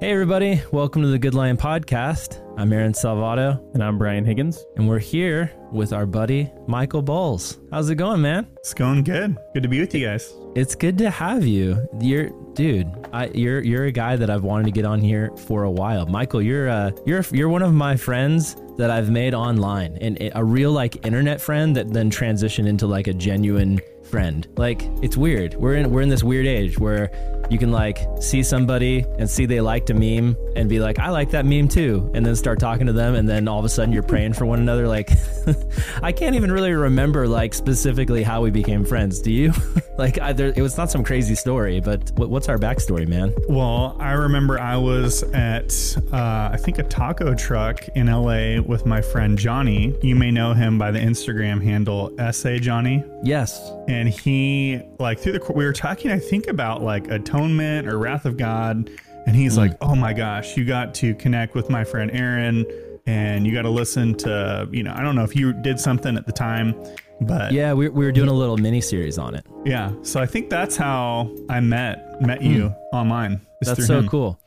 Hey, everybody. Welcome to the Good Lion Podcast. I'm Aaron Salvato, And I'm Brian Higgins. and we're here with our buddy Michael Bowles. How's it going, man? It's going good. Good to be with you guys. It's good to have you. You're, dude. I, you're you're a guy that I've wanted to get on here for a while. Michael, you're uh, you're you're one of my friends that I've made online, and a real like internet friend that then transitioned into like a genuine friend. Like it's weird. We're in we're in this weird age where you can like see somebody and see they liked a meme and be like, I like that meme too, and then start talking to them, and then all of a sudden you're praying for one another. Like, I can't even really remember like specifically how we became friends. Do you? like, I, there, it was not some crazy story, but what, what's our backstory, man? Well, I remember I was at, uh, I think, a taco truck in LA with my friend Johnny. You may know him by the Instagram handle SA Johnny. Yes. And he, like, through the, we were talking, I think, about like atonement or wrath of God. And he's like, oh my gosh, you got to connect with my friend Aaron and you got to listen to, you know, I don't know if you did something at the time, but Yeah, we, we were doing a little mini series on it. Yeah. So I think that's how I met met you online. That's so him. cool.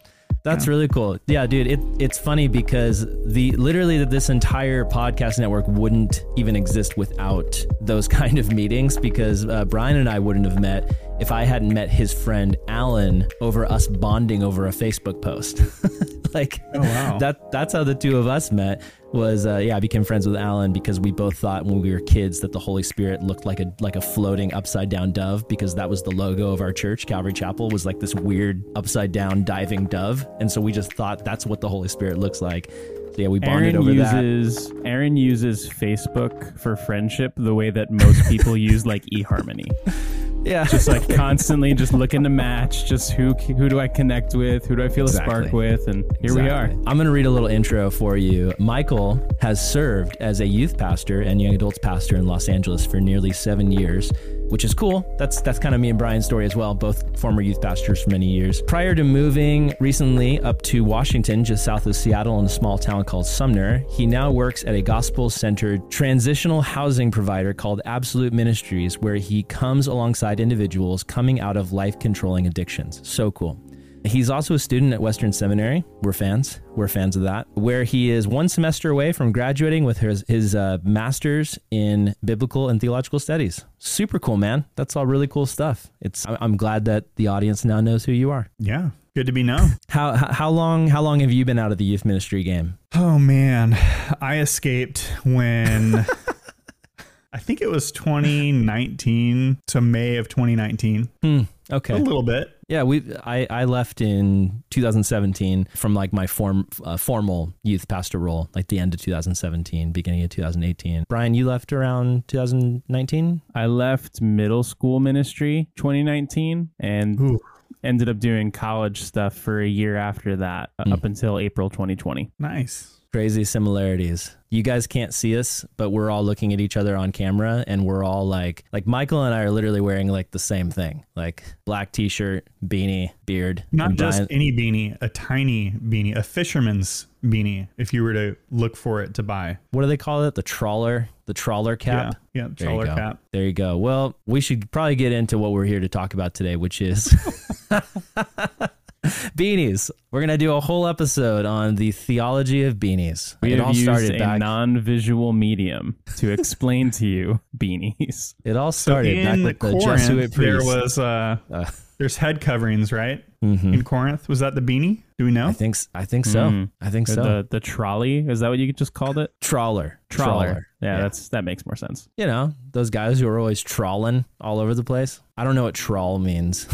That's really cool. Yeah, dude, it, it's funny because the literally that this entire podcast network wouldn't even exist without those kind of meetings because uh, Brian and I wouldn't have met if I hadn't met his friend Alan over us bonding over a Facebook post. like Oh, wow. that that's how the two of us met was uh, yeah I became friends with Alan because we both thought when we were kids that the Holy Spirit looked like a like a floating upside down dove because that was the logo of our church Calvary Chapel was like this weird upside down diving dove and so we just thought that's what the Holy Spirit looks like so yeah we bonded Aaron over that uses Aaron uses Facebook for friendship the way that most people use like eHarmony. yeah Just like constantly just looking to match just who who do I connect with, who do I feel Exactly. a spark with, and here we are. I'm going to read a little intro for you. Michael has served as a youth pastor and young adults pastor in Los Angeles for nearly seven years, which is cool. That's that's kind of me and Brian's story as well. Both former youth pastors for many years. Prior to moving recently up to Washington, just south of Seattle, in a small town called Sumner, he now works at a gospel-centered transitional housing provider called Absolute Ministries, where he comes alongside individuals coming out of life-controlling addictions. So cool. He's also a student at Western Seminary. We're fans. We're fans of that. Where he is one semester away from graduating with his, his uh, master's in biblical and theological studies. Super cool, man. That's all really cool stuff. It's. I'm glad that the audience now knows who you are. Yeah. Good to be known. How how how long how long have you been out of the youth ministry game? oh man, I escaped when I think it was 2019 to May of 2019. Hmm. Okay. A little bit. Yeah, we I, I left in 2017 from like my form uh, formal youth pastor role, like the end of 2017, beginning of 2018. Brian, you left around 2019. I left middle school ministry 2019 and Ooh. ended up doing college stuff for a year after that, uh, up until April 2020. Nice. Crazy similarities. You guys can't see us, but we're all looking at each other on camera and we're all like like Michael and I are literally wearing like the same thing. Like black t-shirt, beanie, beard. Not just any beanie, a tiny beanie, a fisherman's beanie if you were to look for it to buy. what do they call it? The trawler, the trawler cap. Yeah. Yeah. There Trawler cap. There you go. Well, we should probably get into what we're here to talk about today, which is beanies. We're gonna do a whole episode on the theology of beanies. We it have all used started a back. non-visual medium to explain to you beanies. it all started back in with the Corinth, Jesuit there was uh, Uh, there's head coverings, right? mhm. In Corinth, was that the beanie? Do we know? I think I think so. Mm. I think so. The the trolley is that what you just called it? trawler. Yeah, Yeah. that's that makes more sense. You know those guys who are always trawling all over the place. I don't know what trawl means.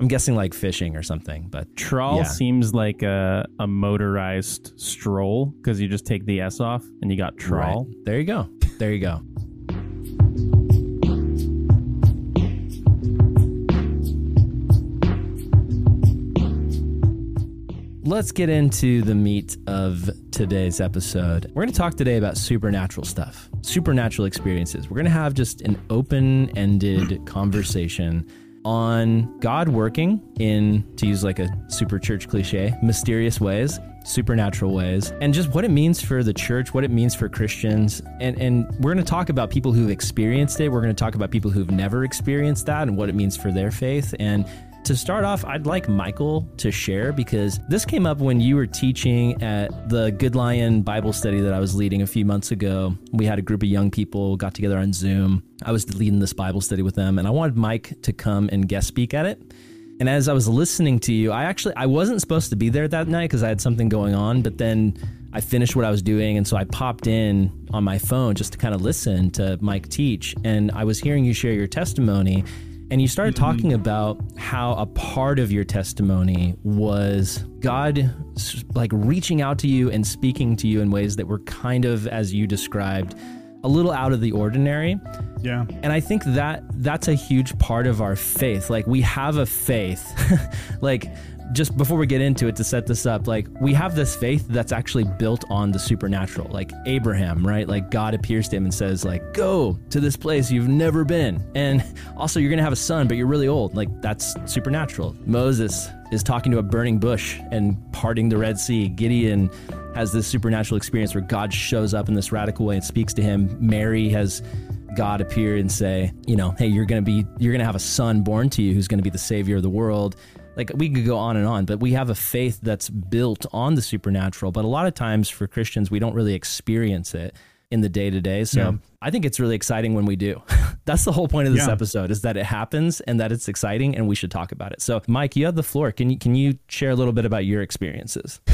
I'm guessing like fishing or something, but Trawl Yeah. seems like a, a motorized stroll because you just take the S off and you got trawl. Right. There you go. There you go. Let's get into the meat of today's episode. We're going to talk today about supernatural stuff, supernatural experiences. We're going to have just an open ended conversation on God working in, to use like a super church cliche, mysterious ways, supernatural ways, and just what it means for the church, what it means for Christians. And, and we're going to talk about people who've experienced it. We're going to talk about people who've never experienced that and what it means for their faith. And to start off, I'd like Michael to share because this came up when you were teaching at the Good Lion Bible study that I was leading a few months ago. We had a group of young people got together on Zoom. I was leading this Bible study with them, and I wanted Mike to come and guest speak at it. And as I was listening to you, I actually I wasn't supposed to be there that night because I had something going on, but then I finished what I was doing, and so I popped in on my phone just to kind of listen to Mike teach. And I was hearing you share your testimony, and you started mm-hmm. talking about how a part of your testimony was God like reaching out to you and speaking to you in ways that were kind of, as you described, a little out of the ordinary. Yeah. And I think that that's a huge part of our faith. Like we have a faith. like just before we get into it to set this up, like we have this faith that's actually built on the supernatural. Like Abraham, right? Like God appears to him and says like, "Go to this place you've never been." And also you're to have a son, but you're really old. Like that's supernatural. Moses is talking to a burning bush and parting the Red Sea. Gideon has this supernatural experience where God shows up in this radical way and speaks to him. Mary has God appear and say, you know, hey, you're going to be, you're going to have a son born to you who's going to be the savior of the world. Like we could go on and on, but we have a faith that's built on the supernatural. But a lot of times for Christians, we don't really experience it in the day to day. So yeah. I think it's really exciting when we do. That's the whole point of this yeah. episode is that it happens and that it's exciting and we should talk about it. So Mike, you have the floor. Can you can you share a little bit about your experiences?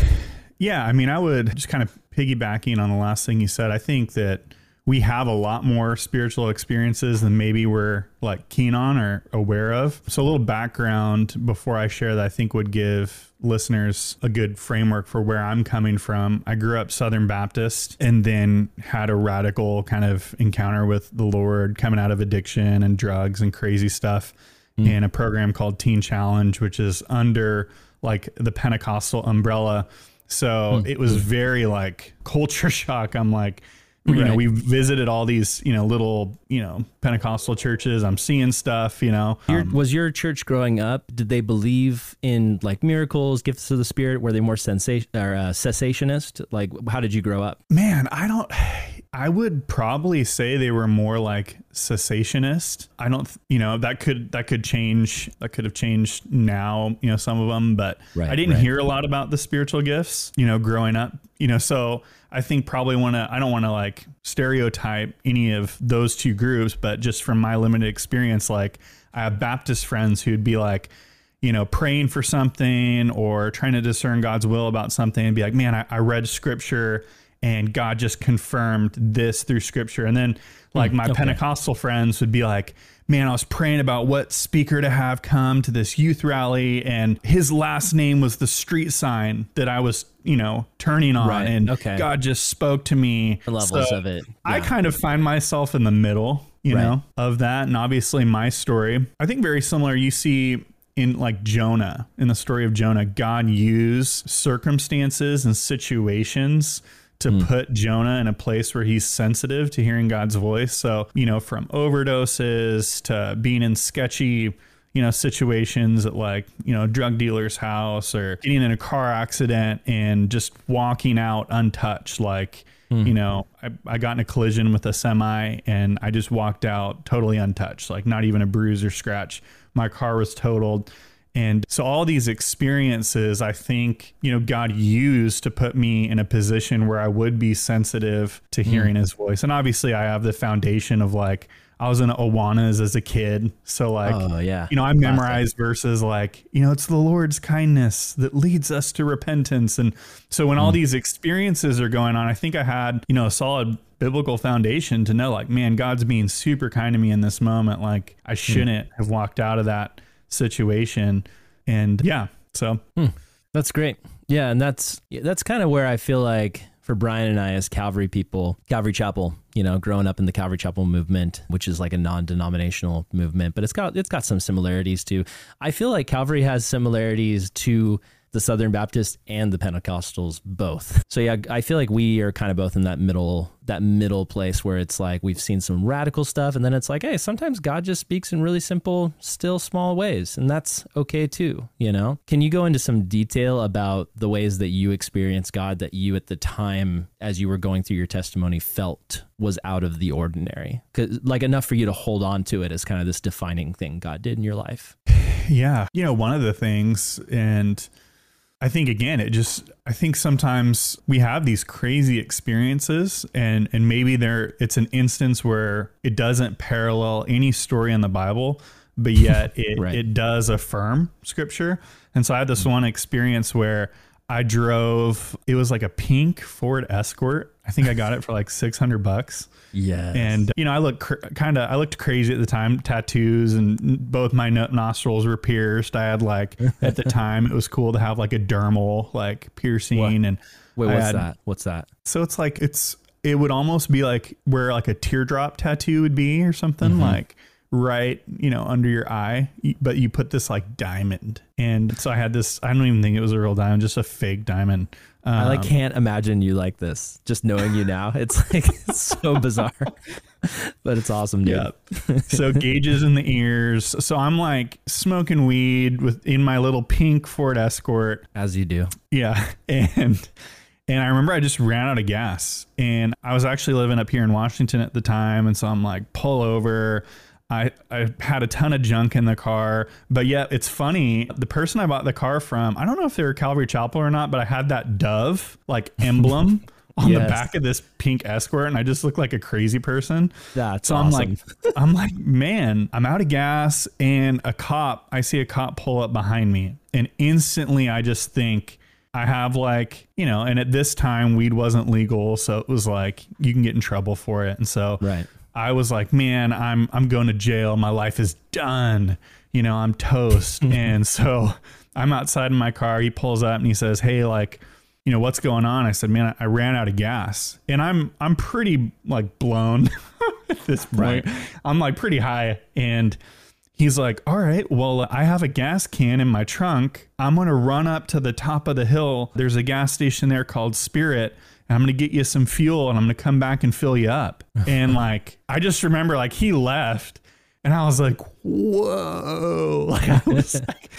Yeah, I mean, I would just kind of piggybacking on the last thing you said. I think that we have a lot more spiritual experiences than maybe we're like keen on or aware of. So a little background before I share that I think would give listeners a good framework for where I'm coming from. I grew up Southern Baptist and then had a radical kind of encounter with the Lord coming out of addiction and drugs and crazy stuff mm. in a program called Teen Challenge, which is under like the Pentecostal umbrella. So mm. it was very like culture shock. I'm like, you right. know, we visited all these, you know, little, you know, Pentecostal churches. I'm seeing stuff, you know. Your, um, was your church growing up? Did they believe in like miracles, gifts of the Spirit? Were they more sensation or uh, cessationist? Like, how did you grow up? Man, I don't. I would probably say they were more like cessationist. I don't, you know, that could that could change. That could have changed now. You know, some of them, but right, I didn't right. hear a lot about the spiritual gifts. You know, growing up. You know, so I think probably want to, I don't want to like stereotype any of those two groups, but just from my limited experience, like I have Baptist friends who'd be like, you know, praying for something or trying to discern God's will about something and be like, man, I, I read scripture and God just confirmed this through scripture. And then like mm, my okay. Pentecostal friends would be like, man, I was praying about what speaker to have come to this youth rally, and his last name was the street sign that I was, you know, turning on, right. and okay. God just spoke to me. The levels so of it. Yeah. I kind of find myself in the middle, you right. know, of that, and obviously my story. I think very similar. You see in like Jonah, in the story of Jonah, God used circumstances and situations to mm. put Jonah in a place where he's sensitive to hearing God's voice. So, you know, from overdoses to being in sketchy, you know, situations at like, you know, drug dealer's house or getting in a car accident and just walking out untouched. Like, mm. you know, I, I got in a collision with a semi and I just walked out totally untouched, like not even a bruise or scratch. My car was totaled and so all these experiences, I think, you know, God used to put me in a position where I would be sensitive to hmm. hearing mm. his voice. And obviously I have the foundation of like, I was in Awanas as a kid. So like, oh, yeah. you know, I memorized verses like, you know, it's the Lord's kindness that leads us to repentance. And so when mm. all hmm. these experiences are going on, I think I had, you know, a solid biblical foundation to know like, man, God's being super kind to me in this moment. Like I hmm. shouldn't mm. have walked out of that situation. And yeah, so hmm. that's great. Yeah, and that's that's kind of where I feel like for Brian and I as Calvary people, Calvary Chapel, you know, growing up in the Calvary Chapel movement, which is like a non-denominational movement, but it's got it's got some similarities too. I feel like Calvary has similarities to the Southern Baptists and the Pentecostals both. So yeah, I feel like we are kind of both in that middle that middle place where it's like we've seen some radical stuff and then it's like, hey, sometimes God just speaks in really simple, still small ways, and that's okay too, you know? Can you go into some detail about the ways that you experienced God that you at the time as you were going through your testimony felt was out of the ordinary? Cuz like enough for you to hold on to it as kind of this defining thing God did in your life. yeah, you know, one of the things, and I think again, it just, I think sometimes we have these crazy experiences, and and maybe there, it's an instance where it doesn't parallel any story in the Bible, but yet it Right. it does affirm Scripture. And so I had this mm. one experience where I drove. It was like a pink Ford Escort. I think I got it for like six hundred bucks. Yeah. And you know, I looked cr- kind of, I looked crazy at the time. Tattoos and both my no- nostrils were pierced. I had like at the time, it was cool to have like a dermal like piercing. What? And Wait, what's had- that? What's that? So it's like it's it would almost be like where like a teardrop tattoo would be or something Mm-hmm. like right you know under your eye but you put this like diamond and so i had this i don't even think it was a real diamond just a fake diamond um, I like can't imagine you like this. Just knowing you now, it's like it's so bizarre, but it's awesome, dude. Yeah. so gauges in the ears. So I'm like smoking weed with in my little pink Ford Escort. As you do. Yeah. And and I remember I just ran out of gas. And I was actually living up here in Washington at the time. And so I'm like, pull over. I, I had a ton of junk in the car, but yet it's funny. The person I bought the car from, I don't know if they were Calvary Chapel or not, but I had that dove like emblem on the back of this pink Escort, and I just looked like a crazy person. That's So awesome. I'm like, I'm like, man, I'm out of gas, and a cop. I see a cop pull up behind me, and instantly I just think I have like, you know, and at this time weed wasn't legal, so it was like you can get in trouble for it, and so Right. I was like, man, I'm I'm going to jail. My life is done. You know, I'm toast. and so I'm outside in my car. He pulls up and he says, "Hey, like, you know, what's going on?" I said, "Man, I ran out of gas." And I'm I'm pretty like blown at this point. I'm like pretty high and He's like, all right, well, I have a gas can in my trunk. I'm going to run up to the top of the hill. There's a gas station there called Spirit. I'm going to get you some fuel and I'm going to come back and fill you up. and like, I just remember like he left and I was like, whoa. Like, I was like,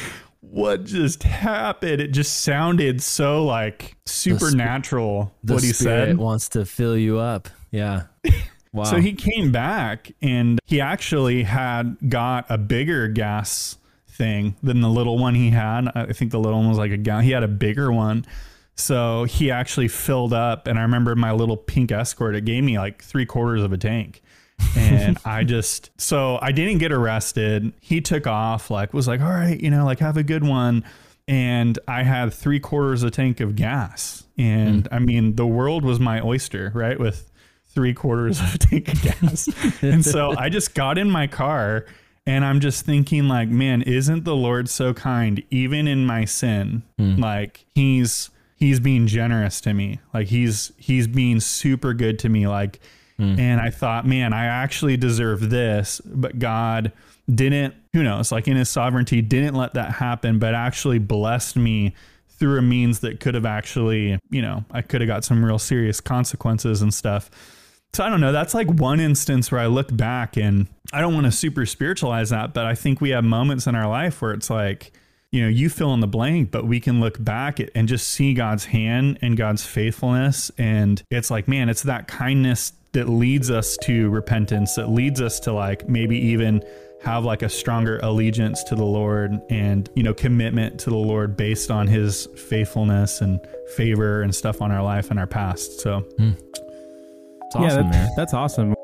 what just happened? It just sounded so like supernatural the what he said. wants to fill you up. Yeah. Wow. So he came back and he actually had got a bigger gas thing than the little one he had. I think the little one was like a gallon. He had a bigger one. So he actually filled up. And I remember my little pink escort, it gave me like three quarters of a tank. and I just, so I didn't get arrested. He took off, like, was like, all right, you know, like, have a good one. And I had three quarters of a tank of gas. And hmm. I mean, the world was my oyster, right? With three quarters of a tank of gas. and so I just got in my car and I'm just thinking like, man, isn't the Lord so kind even in my sin? Hmm. Like he's he's being generous to me. Like he's he's being super good to me like hmm. and I thought, man, I actually deserve this, but God didn't, who knows, like in his sovereignty didn't let that happen, but actually blessed me through a means that could have actually, you know, I could have got some real serious consequences and stuff. So I don't know. That's like one instance where I look back and I don't want to super spiritualize that, but I think we have moments in our life where it's like, you know, you fill in the blank, but we can look back and just see God's hand and God's faithfulness. And it's like, man, it's that kindness that leads us to repentance, that leads us to like maybe even have like a stronger allegiance to the Lord and, you know, commitment to the Lord based on his faithfulness and favor and stuff on our life and our past. So hmm. it's yeah, awesome, that- man. that's awesome.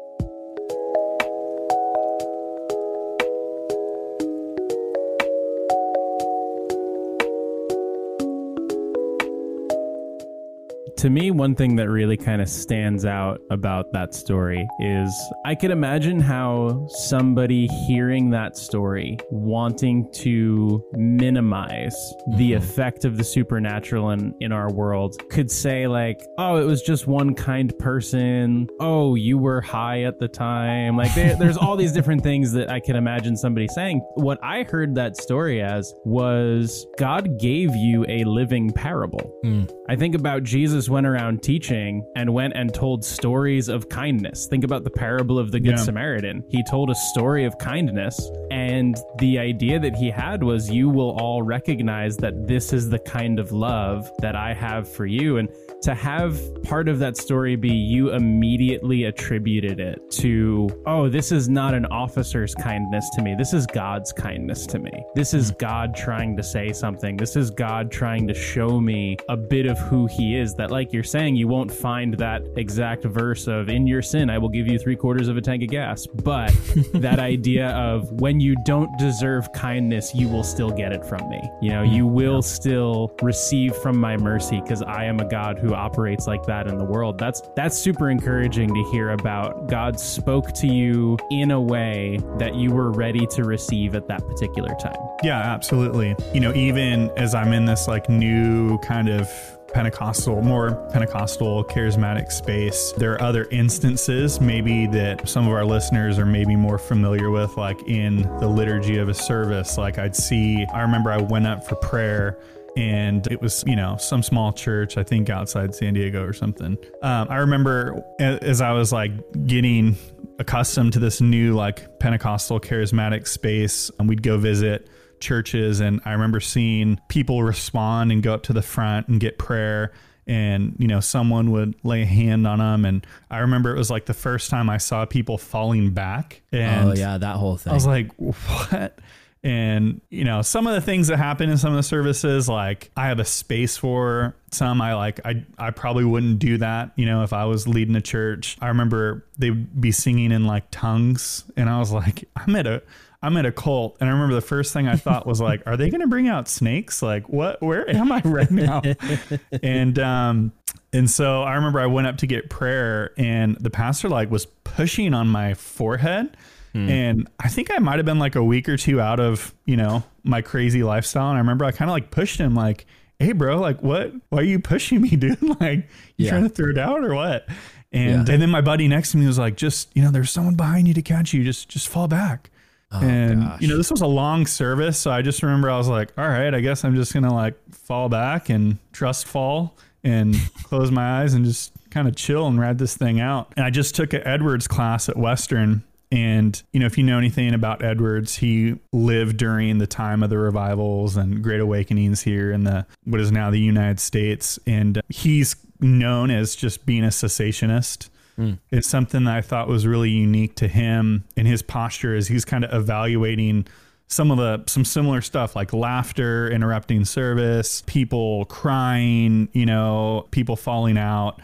To me, one thing that really kind of stands out about that story is I could imagine how somebody hearing that story wanting to minimize the mm-hmm. effect of the supernatural in, in our world could say, like, oh, it was just one kind person. Oh, you were high at the time. Like, there, there's all these different things that I can imagine somebody saying. What I heard that story as was God gave you a living parable. Mm. I think about Jesus went around teaching and went and told stories of kindness. Think about the parable of the Good Yeah. Samaritan. He told a story of kindness, and the idea that he had was you will all recognize that this is the kind of love that I have for you. And to have part of that story be you immediately attributed it to, oh, this is not an officer's kindness to me. This is God's kindness to me. This is hmm. God trying to say something. This is God trying to show me a bit of who He is. That, like you're saying, you won't find that exact verse of, in your sin, I will give you three quarters of a tank of gas. But that idea of when you don't deserve kindness, you will still get it from me. You know, hmm. you will still receive from my mercy because I am a God who operates like that in the world. That's that's super encouraging to hear about. God spoke to you in a way that you were ready to receive at that particular time. Yeah, absolutely. You know, even as I'm in this like new kind of Pentecostal, more Pentecostal charismatic space. There are other instances, maybe that some of our listeners are maybe more familiar with, like in the liturgy of a service. Like I'd see, I remember I went up for prayer and it was you know some small church i think outside san diego or something um, i remember as i was like getting accustomed to this new like pentecostal charismatic space and we'd go visit churches and i remember seeing people respond and go up to the front and get prayer and you know someone would lay a hand on them and i remember it was like the first time i saw people falling back and oh yeah, that whole thing. I was like, what? And you know, some of the things that happen in some of the services, like I have a space for some. I like I I probably wouldn't do that, you know, if I was leading a church. I remember they'd be singing in like tongues, and I was like, I'm at a I'm at a cult, and I remember the first thing I thought was like, "Are they going to bring out snakes? Like, what? Where am I right now?" and um, and so I remember I went up to get prayer, and the pastor like was pushing on my forehead, Hmm. and I think I might have been like a week or two out of you know my crazy lifestyle, and I remember I kind of like pushed him like, "Hey, bro, like what? Why are you pushing me, dude? like, you Yeah. trying to throw it out or what?" And Yeah. and then my buddy next to me was like, "Just you know, there's someone behind you to catch you. Just just fall back." Oh, and gosh. you know this was a long service so i just remember i was like all right i guess i'm just gonna like fall back and trust fall and close my eyes and just kind of chill and ride this thing out and i just took an edwards class at western and you know if you know anything about edwards he lived during the time of the revivals and great awakenings here in the what is now the united states. And he's known as just being a cessationist. Hmm. It's something that I thought was really unique to him in his posture as he's kind of evaluating some of the some similar stuff like laughter interrupting service, people crying, you know, people falling out.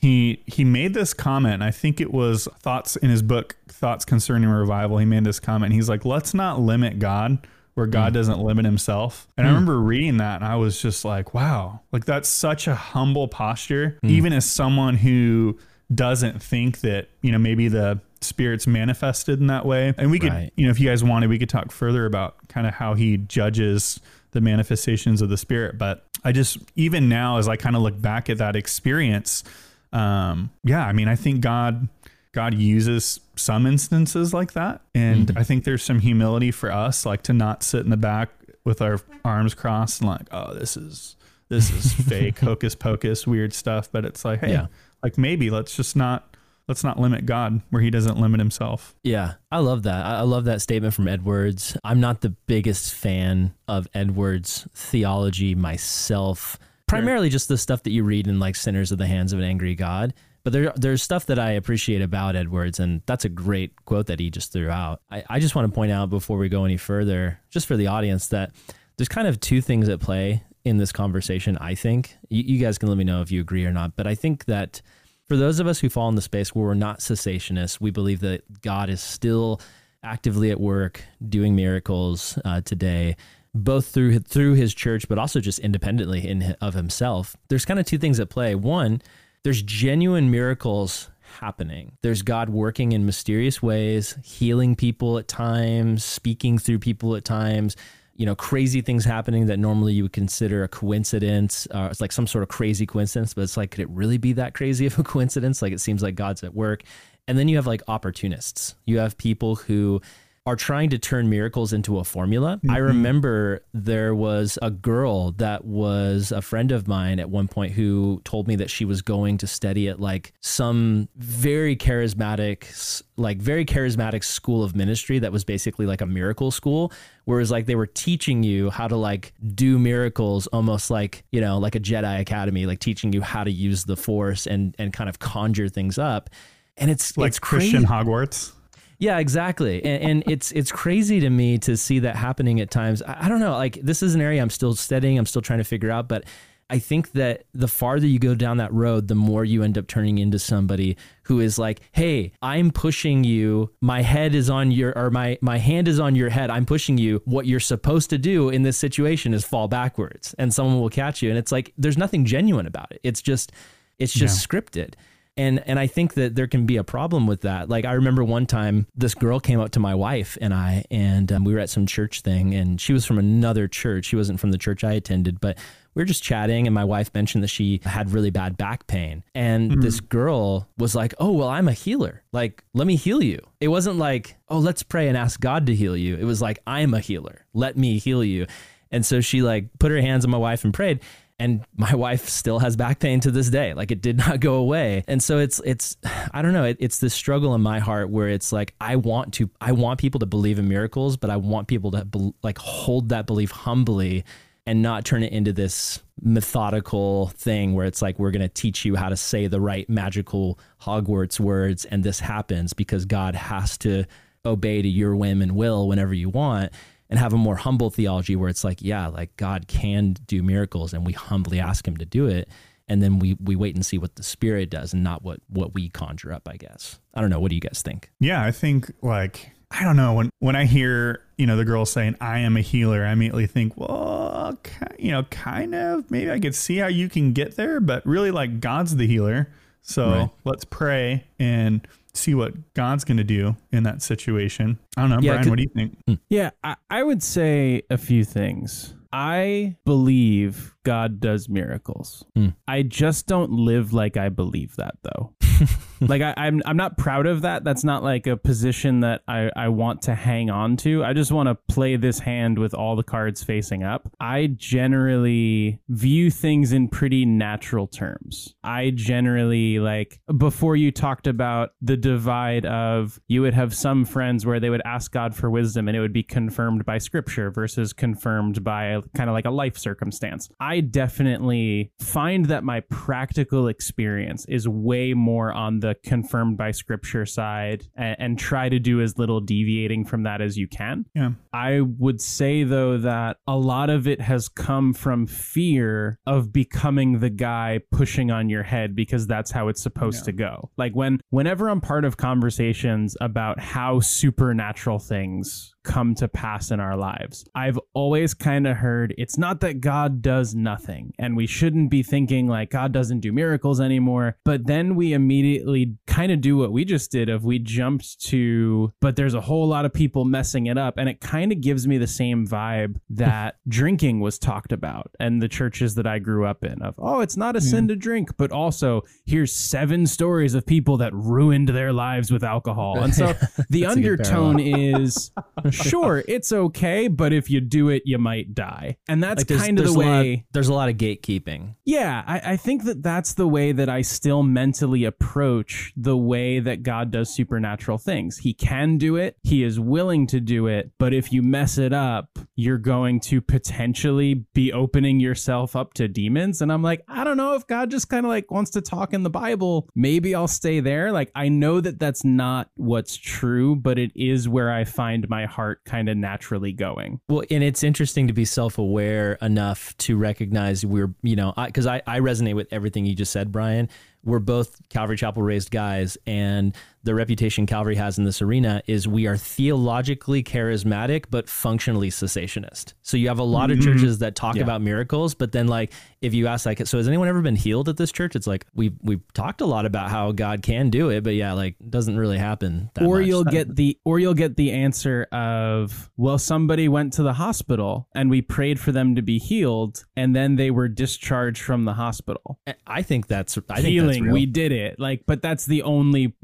He he made this comment, I think it was thoughts in his book Thoughts Concerning Revival. He made this comment. He's like, "Let's not limit God where God hmm. doesn't limit himself." And I hmm. remember reading that and I was just like, "Wow. Like that's such a humble posture hmm. even as someone who doesn't think that you know maybe the spirits manifested in that way and we could Right. you know if you guys wanted we could talk further about kind of how he judges the manifestations of the spirit but i just even now as i kind of look back at that experience um yeah i mean i think god god uses some instances like that and i think there's some humility for us like to not sit in the back with our arms crossed and like oh this is this is fake hocus pocus weird stuff but it's like hey Yeah. like maybe let's just not let's not limit god where he doesn't limit himself Yeah, I love that. I love that statement from Edwards. I'm not the biggest fan of Edwards' theology myself, primarily just the stuff that you read in like Sinners of the Hands of an Angry God. But there, there's stuff that I appreciate about Edwards, and that's a great quote that he just threw out. I, I just want to point out before we go any further, just for the audience, that there's kind of two things at play in this conversation, I think. You, you guys can let me know if you agree or not, but I think that for those of us who fall in the space where we're not cessationists, we believe that God is still actively at work doing miracles uh, today, both through through His church, but also just independently in of Himself. There's kind of two things at play. One, there's genuine miracles happening. There's God working in mysterious ways, healing people at times, speaking through people at times. You know, crazy things happening that normally you would consider a coincidence. Uh, it's like some sort of crazy coincidence, but it's like, could it really be that crazy of a coincidence? Like, it seems like God's at work. And then you have like opportunists. You have people who are trying to turn miracles into a formula. I mm-hmm. remember there was a girl that was a friend of mine at one point who told me that she was going to study at like some very charismatic, like very charismatic school of ministry that was basically like a miracle school. Whereas like they were teaching you how to like do miracles almost like, you know, like a Jedi Academy, like teaching you how to use the force and and kind of conjure things up. And it's like it's crazy. Christian Hogwarts. Yeah, exactly. And, and it's it's crazy to me to see that happening at times. I, I don't know. Like this is an area I'm still studying. I'm still trying to figure out. But I think that the farther you go down that road, the more you end up turning into somebody who is like, "Hey, I'm pushing you. My head is on your, or my my hand is on your head. I'm pushing you. What you're supposed to do in this situation is fall backwards, and someone will catch you." And it's like there's nothing genuine about it. It's just it's just scripted and and I think that there can be a problem with that. Like I remember one time this girl came up to my wife and I and um, we were at some church thing and she was from another church. She wasn't from the church I attended, but we were just chatting and my wife mentioned that she had really bad back pain. And this girl was like, "Oh, well, I'm a healer. Like, let me heal you." It wasn't like, "Oh, let's pray and ask God to heal you." It was like, "I'm a healer. Let me heal you." And so she like put her hands on my wife and prayed and my wife still has back pain to this day. Like it did not go away. And so it's it's i don't know. It, it's this struggle in my heart where it's like i want to i want people to believe in miracles but i want people to bel like hold that belief humbly and not turn it into this methodical thing where it's like we're going to teach you how to say the right magical hogwarts words and this happens because god has to obey to your whim and will whenever you want and have a more humble theology where it's like, yeah, like God can do miracles and we humbly ask him to do it. And then we, we wait and see what the spirit does and not what, what we conjure up, I guess. I don't know. What do you guys think? Yeah, I think like I don't know when when I hear you know the girl saying I am a healer, I immediately think, well, you know, kind of maybe I could see how you can get there, but really like God's the healer, so Right. let's pray and see what God's going to do in that situation. I don't know, Yeah, Brian, what do you think? Hmm. Yeah, I, I would say a few things. I believe God does miracles. Hmm. I just don't live like I believe that though. like I, I'm I'm not proud of that. That's not like a position that I, I want to hang on to. I just want to play this hand with all the cards facing up. I generally view things in pretty natural terms. I generally like before you talked about the divide of you would have some friends where they would ask God for wisdom and it would be confirmed by scripture versus confirmed by kind of like a life circumstance. I definitely find that my practical experience is way more on the confirmed by scripture side and, and try to do as little deviating from that as you can. Yeah. I would say though that a lot of it has come from fear of becoming the guy pushing on your head because that's how it's supposed to go. Like when whenever I'm part of conversations about how supernatural things come to pass in our lives. I've always kind of heard it's not that God does nothing and we shouldn't be thinking like God doesn't do miracles anymore, but then we immediately kind of do what we just did of we jumped to but there's a whole lot of people messing it up and it kind of gives me the same vibe that drinking was talked about and the churches that I grew up in of oh it's not a sin mm. to drink but also here's seven stories of people that ruined their lives with alcohol. And so the That's a good undertone is sure it's okay but if you do it you might die and that's Like kind of the a lot- way there's a lot of gatekeeping. yeah, I, I think that that's the way that I still mentally approach the way that God does supernatural things. He can do it, He is willing to do it, but if you mess it up, you're going to potentially be opening yourself up to demons. And I'm like, I don't know if God just kind of like wants to talk in the Bible. Maybe I'll stay there. Like, I know that that's not what's true, but it is where I find my heart kind of naturally going. Well, and it's interesting to be self aware enough to recognize we're, you know, because I, I, resonate with everything you just said, Brian. We're both Calvary Chapel raised guys, and the reputation Calvary has in this arena is we are theologically charismatic, but functionally cessationist. So you have a lot of mm-hmm. churches that talk Yeah. about miracles, but then like if you ask like, so has anyone ever been healed at this church? It's like we've we've talked a lot about how God can do it, but yeah, like it doesn't really happen. That or much. you'll get the or you'll get the answer of well somebody went to the hospital and we prayed for them to be healed and then they were discharged from the hospital I think that's I think healing. We did it. Like, but that's the only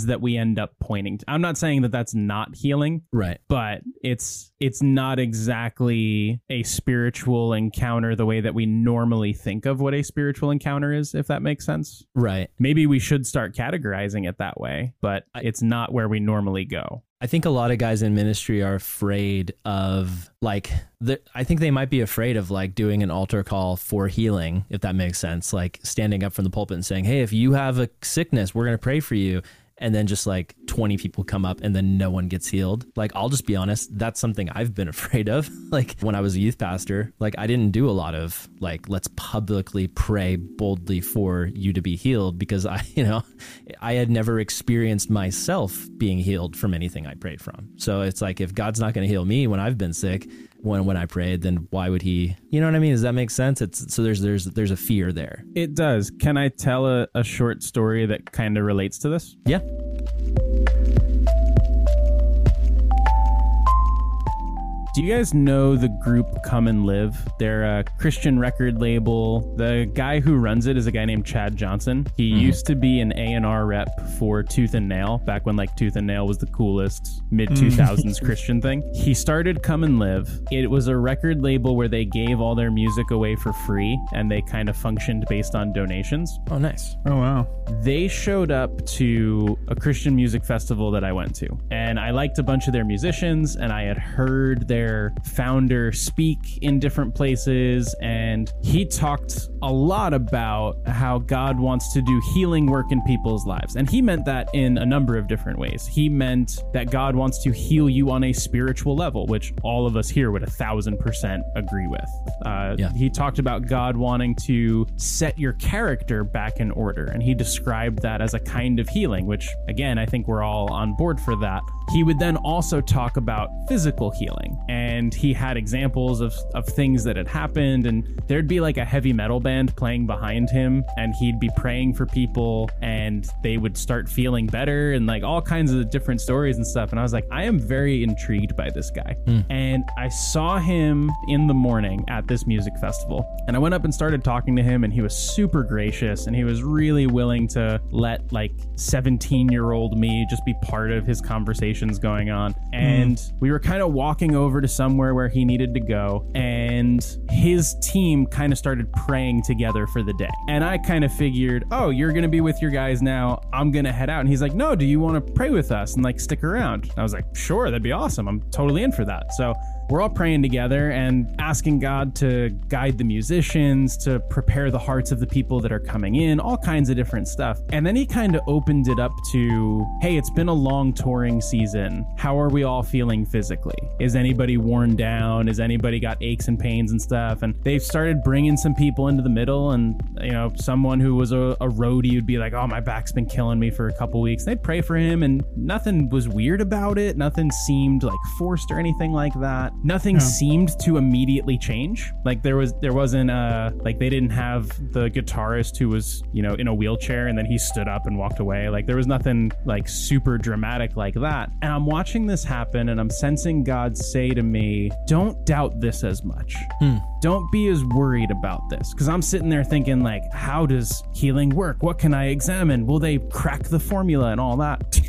ones that we end up pointing to. I'm not saying that that's not healing, Right. but it's it's not exactly a spiritual encounter the way that we normally think of what a spiritual encounter is, if that makes sense. Right. Maybe we should start categorizing it that way, but it's not where we normally go. I think a lot of guys in ministry are afraid of like the, I think they might be afraid of like doing an altar call for healing if that makes sense like standing up from the pulpit and saying hey if you have a sickness we're going to pray for you and then just like 20 people come up and then no one gets healed. Like, I'll just be honest, that's something I've been afraid of. like, when I was a youth pastor, like, I didn't do a lot of like, let's publicly pray boldly for you to be healed because I, you know, I had never experienced myself being healed from anything I prayed from. So it's like, if God's not going to heal me when I've been sick, when when I prayed, then why would he? You know what I mean? Does that make sense? It's so there's there's there's a fear there. It does. Can I tell a, a short story that kind of relates to this? Yeah. Do you guys know the group Come and Live? They're a Christian record label. The guy who runs it is a guy named Chad Johnson. He mm-hmm. used to be an A&R rep for Tooth and Nail back when like Tooth and Nail was the coolest mid mm. 2000s Christian thing. He started Come and Live. It was a record label where they gave all their music away for free and they kind of functioned based on donations. Oh, nice. Oh wow. They showed up to a Christian music festival that I went to, and I liked a bunch of their musicians, and I had heard their founder speak in different places, and he talked a lot about how God wants to do healing work in people's lives. And he meant that in a number of different ways. He meant that God wants to heal you on a spiritual level, which all of us here would a thousand percent agree with. Uh, Yeah. he talked about God wanting to set your character back in order, and he described that as a kind of healing, which, again, I think we're all on board for that. He would then also talk about physical healing, and he had examples of, of things that had happened, and there'd be like a heavy metal band playing behind him, and he'd be praying for people, and they would start feeling better, and like all kinds of different stories and stuff. And I was like, I am very intrigued by this guy. Hmm. And I saw him in the morning at this music festival, and I went up and started talking to him, and he was super gracious, and he was really willing to let like 17 year old me just be part of his conversations going on. Hmm. And we were kind of walking over to somewhere where he needed to go, and his team kind of started praying together for the day. And I kind of figured, oh, you're going to be with your guys now. I'm going to head out. And he's like, no, do you want to pray with us and like stick around? And I was like, sure, that'd be awesome. I'm totally in for that. So we're all praying together and asking God to guide the musicians, to prepare the hearts of the people that are coming in, all kinds of different stuff. And then he kind of opened it up to hey, it's been a long touring season. How are we all feeling physically? Is anybody worn down? Is anybody got aches and pains and stuff? And they've started bringing some people into the middle. And, you know, someone who was a, a roadie would be like, oh, my back's been killing me for a couple weeks. They'd pray for him, and nothing was weird about it. Nothing seemed like forced or anything like that nothing seemed to immediately change. Like there was there wasn't uh like they didn't have the guitarist who was you know in a wheelchair and then he stood up and walked away. Like there was nothing like super dramatic like that. And i'm watching this happen and i'm sensing god say to me don't doubt this as much don't be as worried about this because i'm sitting there thinking like how does healing work what can i examine will they crack the formula and all that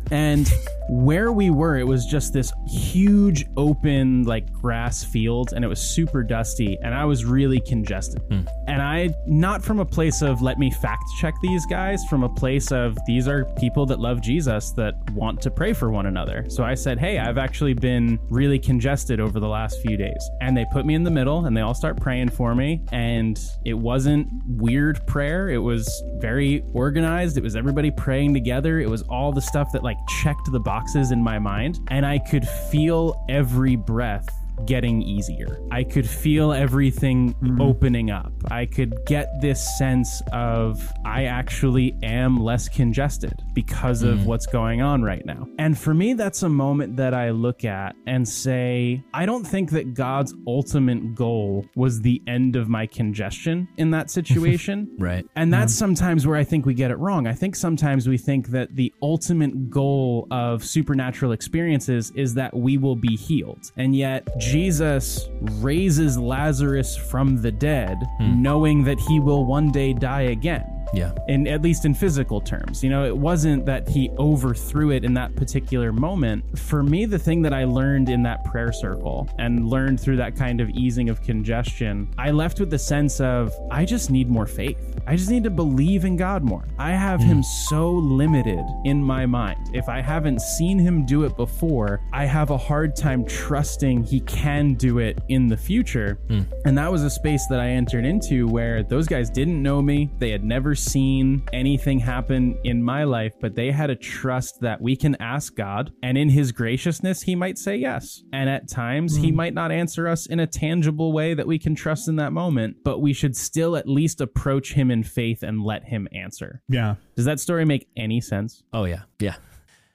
and where we were, it was just this huge open, like grass field, and it was super dusty, and I was really congested. Hmm. And I, not from a place of let me fact check these guys, from a place of these are people that love Jesus that want to pray for one another. So I said, Hey, I've actually been really congested over the last few days. And they put me in the middle, and they all start praying for me. And it wasn't weird prayer, it was very organized. It was everybody praying together. It was all the stuff that like checked the boxes in my mind. And I could feel every breath getting easier. I could feel everything mm-hmm. opening up. I could get this sense of I actually am less congested because of mm. what's going on right now. And for me, that's a moment that I look at and say, I don't think that God's ultimate goal was the end of my congestion in that situation. Right. And that's sometimes where I think we get it wrong. I think sometimes we think that the ultimate goal of supernatural experiences is that we will be healed. And yet, Jesus raises Lazarus from the dead, hmm. knowing that he will one day die again. Yeah. In at least in physical terms. You know, it wasn't that he overthrew it in that particular moment. For me, the thing that I learned in that prayer circle and learned through that kind of easing of congestion, I left with the sense of I just need more faith. I just need to believe in God more. I have hmm. him so limited in my mind. If I haven't seen him do it before, I have a hard time trusting he can do it in the future. Hmm. And that was a space that I entered into where those guys didn't know me. They had never seen anything happen in my life, but they had a trust that we can ask God, and in his graciousness, he might say yes. And at times, he hmm. might not answer us in a tangible way that we can trust in that moment, but we should still at least approach him in faith and let him answer. Yeah. Does that story make any sense? Oh yeah, yeah,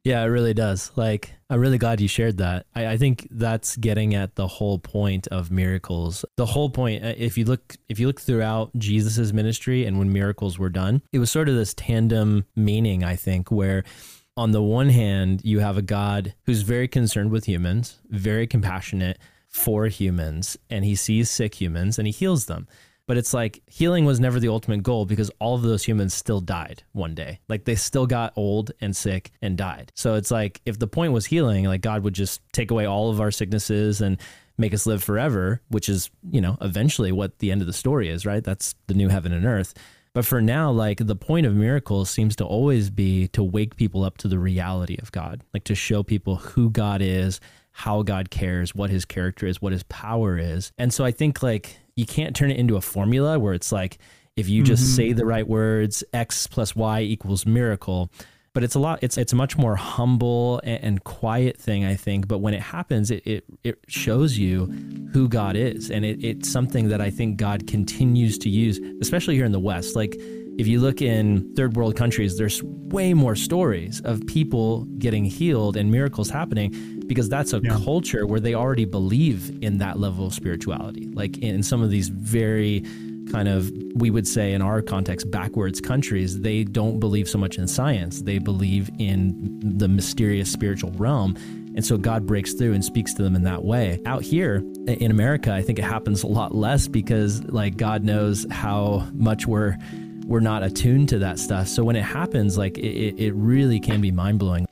yeah. It really does. Like, I'm really glad you shared that. I, I think that's getting at the whole point of miracles. The whole point, uh, if you look, if you look throughout Jesus's ministry and when miracles were done, it was sort of this tandem meaning. I think where. On the one hand, you have a God who's very concerned with humans, very compassionate for humans, and he sees sick humans and he heals them. But it's like healing was never the ultimate goal because all of those humans still died one day. Like they still got old and sick and died. So it's like if the point was healing, like God would just take away all of our sicknesses and make us live forever, which is, you know, eventually what the end of the story is, right? That's the new heaven and earth. But for now, like the point of miracles seems to always be to wake people up to the reality of God, like to show people who God is, how God cares, what his character is, what his power is. And so I think like you can't turn it into a formula where it's like if you just mm-hmm. say the right words, X plus Y equals miracle. But it's a lot. It's it's a much more humble and, and quiet thing, I think. But when it happens, it it, it shows you who God is, and it, it's something that I think God continues to use, especially here in the West. Like if you look in third world countries, there's way more stories of people getting healed and miracles happening because that's a Yeah. culture where they already believe in that level of spirituality. Like in some of these very kind of, we would say in our context, backwards countries, they don't believe so much in science. They believe in the mysterious spiritual realm. And so God breaks through and speaks to them in that way. Out here in America, I think it happens a lot less because like God knows how much we're we're not attuned to that stuff. So when it happens, like it, it really can be mind blowing.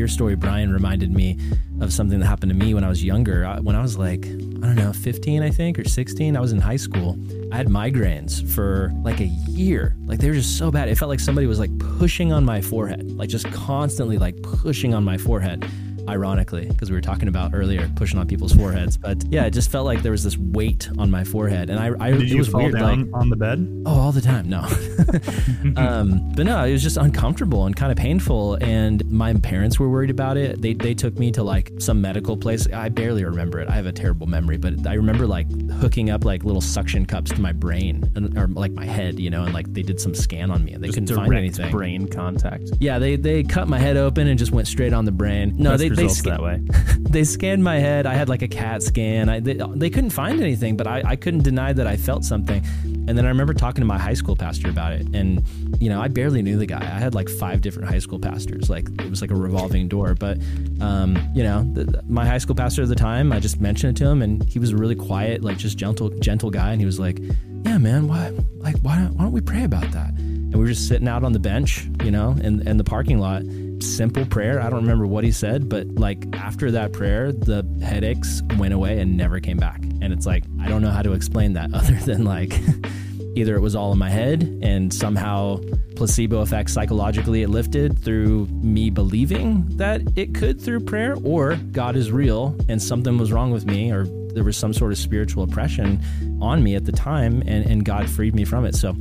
Your story, Brian, reminded me of something that happened to me when I was younger. I- When I was like, I don't know, 15, I think, or 16, I was in high school. I had migraines for like a year. Like they were just so bad. It felt like somebody was like pushing on my forehead, like just constantly like pushing on my forehead. Ironically, because we were talking about earlier pushing on people's foreheads, but yeah, it just felt like there was this weight on my forehead, and I, I Did it you was fall weird. down Like, on the bed? Oh, all the time. No. um, but no, it was just uncomfortable and kind of painful. And my parents were worried about it. They, they took me to like some medical place. I barely remember it. I have a terrible memory, but I remember like hooking up like little suction cups to my brain and, or like my head, you know, and like they did some scan on me and they Just couldn't find anything. brain contact. Yeah, they, they cut my head open and just went straight on the brain. No, they, they, results sca- that way. they scanned my head. I had like a CAT scan. I, they, they couldn't find anything, but I, I couldn't deny that I felt something. And then I remember talking to my high school pastor about it. And, you know, I barely knew the guy. I had like five different high school pastors. Like it was like a revolving door. But, um, you know, the, the- my high school pastor at the time, I just mentioned it to him and he was a really quiet, like just gentle, gentle guy. And he was like, yeah, man, why, like, why don't, why don't we pray about that? And we were just sitting out on the bench, you know, in, in the parking lot. Simple prayer. I don't remember what he said, but like after that prayer, the headaches went away and never came back. And it's like, I don't know how to explain that other than like either it was all in my head and somehow placebo effect psychologically it lifted through me believing that it could through prayer, or God is real and something was wrong with me, or there was some sort of spiritual oppression on me at the time and, and God freed me from it. So